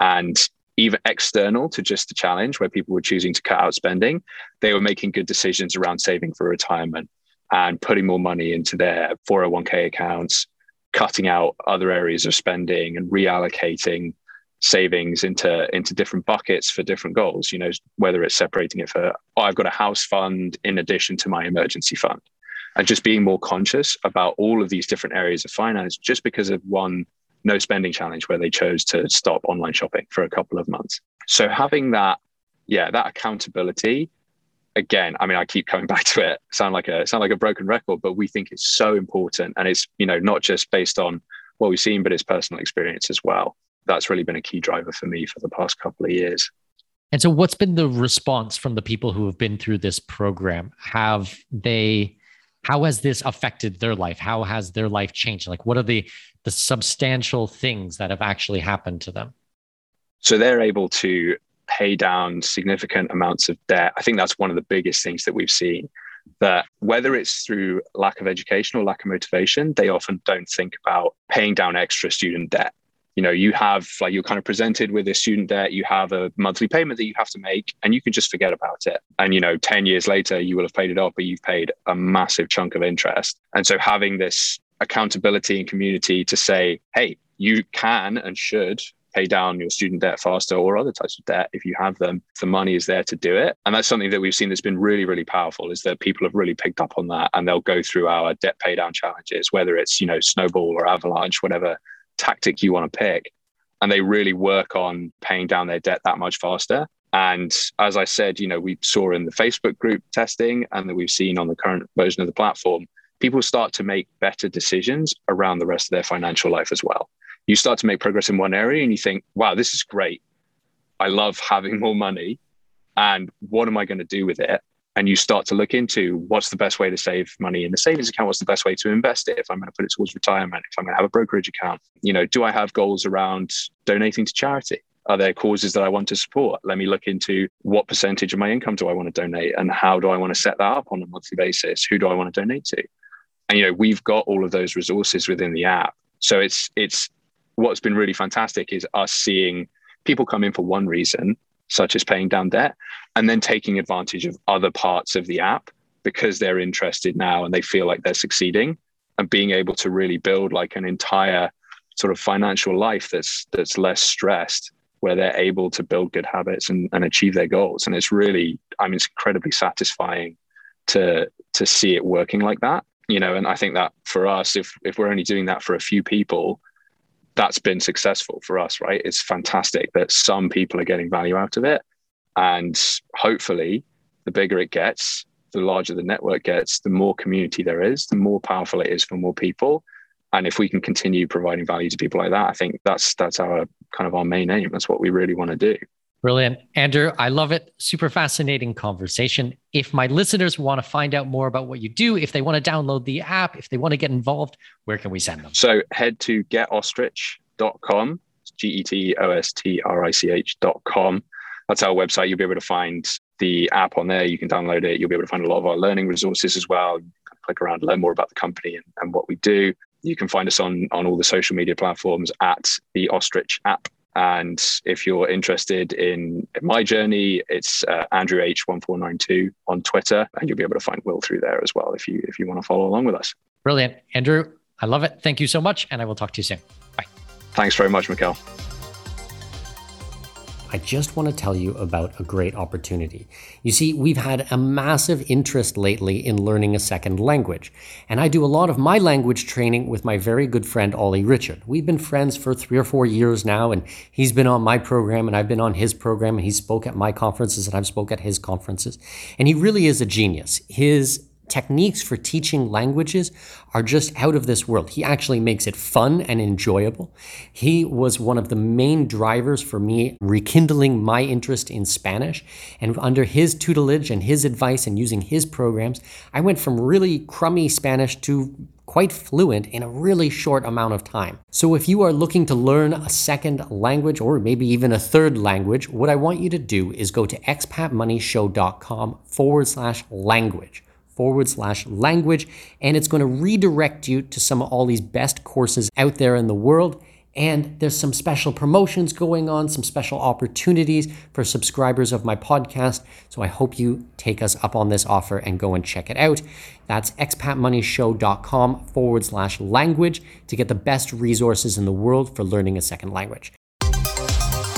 And even external to just the challenge where people were choosing to cut out spending, they were making good decisions around saving for retirement and putting more money into their 401k accounts, cutting out other areas of spending and reallocating savings into into different buckets for different goals you know whether it's separating it for oh, i've got a house fund in addition to my emergency fund. And just being more conscious about all of these different areas of finance just because of one no spending challenge where they chose to stop online shopping for a couple of months. So having that yeah that accountability again i mean i keep coming [laughs] back to it sound like a sound like a broken record but we think it's so important. And it's you know not just based on what we've seen but it's personal experience as well that's really been a key driver for me for the past couple of years. And so, what's been the response from the people who have been through this program? Have they, how has this affected their life? How has their life changed? Like, what are the the substantial things that have actually happened to them? So they're able to pay down significant amounts of debt. I think that's one of the biggest things that we've seen. That whether it's through lack of education or lack of motivation, they often don't think about paying down extra student debt you know you have like you're kind of presented with a student debt you have a monthly payment that you have to make and you can just forget about it. And you know 10 years later you will have paid it off but you've paid a massive chunk of interest. And so having this accountability and community to say hey you can and should pay down your student debt faster or other types of debt if you have them. The money is there to do it. And that's something that we've seen that's been really really powerful is that people have really picked up on that and they'll go through our debt pay down challenges whether it's you know snowball or avalanche whatever tactic you want to pick. And they really work on paying down their debt that much faster. And as I said, you know, we saw in the Facebook group testing and that we've seen on the current version of the platform, people start to make better decisions around the rest of their financial life as well. You start to make progress in one area and you think, wow, this is great. I love having [laughs] more money. And what am I going to do with it? And you start to look into what's the best way to save money in the savings account what's the best way to invest it if i'm going to put it towards retirement if i'm going to have a brokerage account you know do i have goals around donating to charity? Are there causes that i want to support? Let me look into what percentage of my income do i want to donate and how do i want to set that up on a monthly basis? Who do i want to donate to? And you know we've got all of those resources within the app. So it's it's what's been really fantastic is us seeing people come in for one reason such as paying down debt, and then taking advantage of other parts of the app because they're interested now and they feel like they're succeeding and being able to really build like an entire sort of financial life that's that's less stressed where they're able to build good habits and, and achieve their goals. And it's really i mean it's incredibly satisfying to to see it working like that you know and i think that for us if if we're only doing that for a few people that's been successful for us, right? It's fantastic that some people are getting value out of it. And hopefully, the bigger it gets, the larger the network gets, the more community there is, the more powerful it is for more people. And if we can continue providing value to people like that, I think that's that's our kind of our main aim. That's what we really want to do. Brilliant. Andrew, I love it. Super fascinating conversation. If my listeners want to find out more about what you do, if they want to download the app, if they want to get involved, where can we send them? So head to getostrich.com, G E T O S T R I C H.com. That's our website. You'll be able to find the app on there. You can download it. You'll be able to find a lot of our learning resources as well. click around, learn more about the company and, and what we do. You can find us on, on all the social media platforms at the Ostrich app and if you're interested in my journey, it's uh, Andrew H1492 on Twitter, and you'll be able to find Will through there as well if you if you want to follow along with us. Brilliant, Andrew. I love it. Thank you so much, and I will talk to you soon. Bye. Thanks very much, Mikkel. I just want to tell you about a great opportunity. You see, we've had a massive interest lately in learning a second language, and I do a lot of my language training with my very good friend Olly Richard. We've been friends for three or four years now, and he's been on my program, and I've been on his program, and he spoke at my conferences, and I've spoke at his conferences, and he really is a genius. His techniques for teaching languages are just out of this world. He actually makes it fun and enjoyable. He was one of the main drivers for me rekindling my interest in Spanish. And under his tutelage and his advice and using his programs, I went from really crummy Spanish to quite fluent in a really short amount of time. So, if you are looking to learn a second language or maybe even a third language, what I want you to do is go to expatmoneyshow.com forward slash language forward slash language, and it's going to redirect you to some of all these best courses out there in the world. And there's some special promotions going on, some special opportunities for subscribers of my podcast. So I hope you take us up on this offer and go and check it out. That's expatmoneyshow.com forward slash language to get the best resources in the world for learning a second language.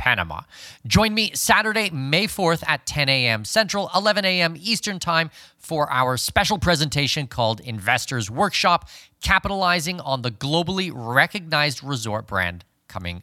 Panama. Join me Saturday, May 4th at 10 a.m. Central, 11 a.m. Eastern Time for our special presentation called Investors Workshop, capitalizing on the globally recognized resort brand coming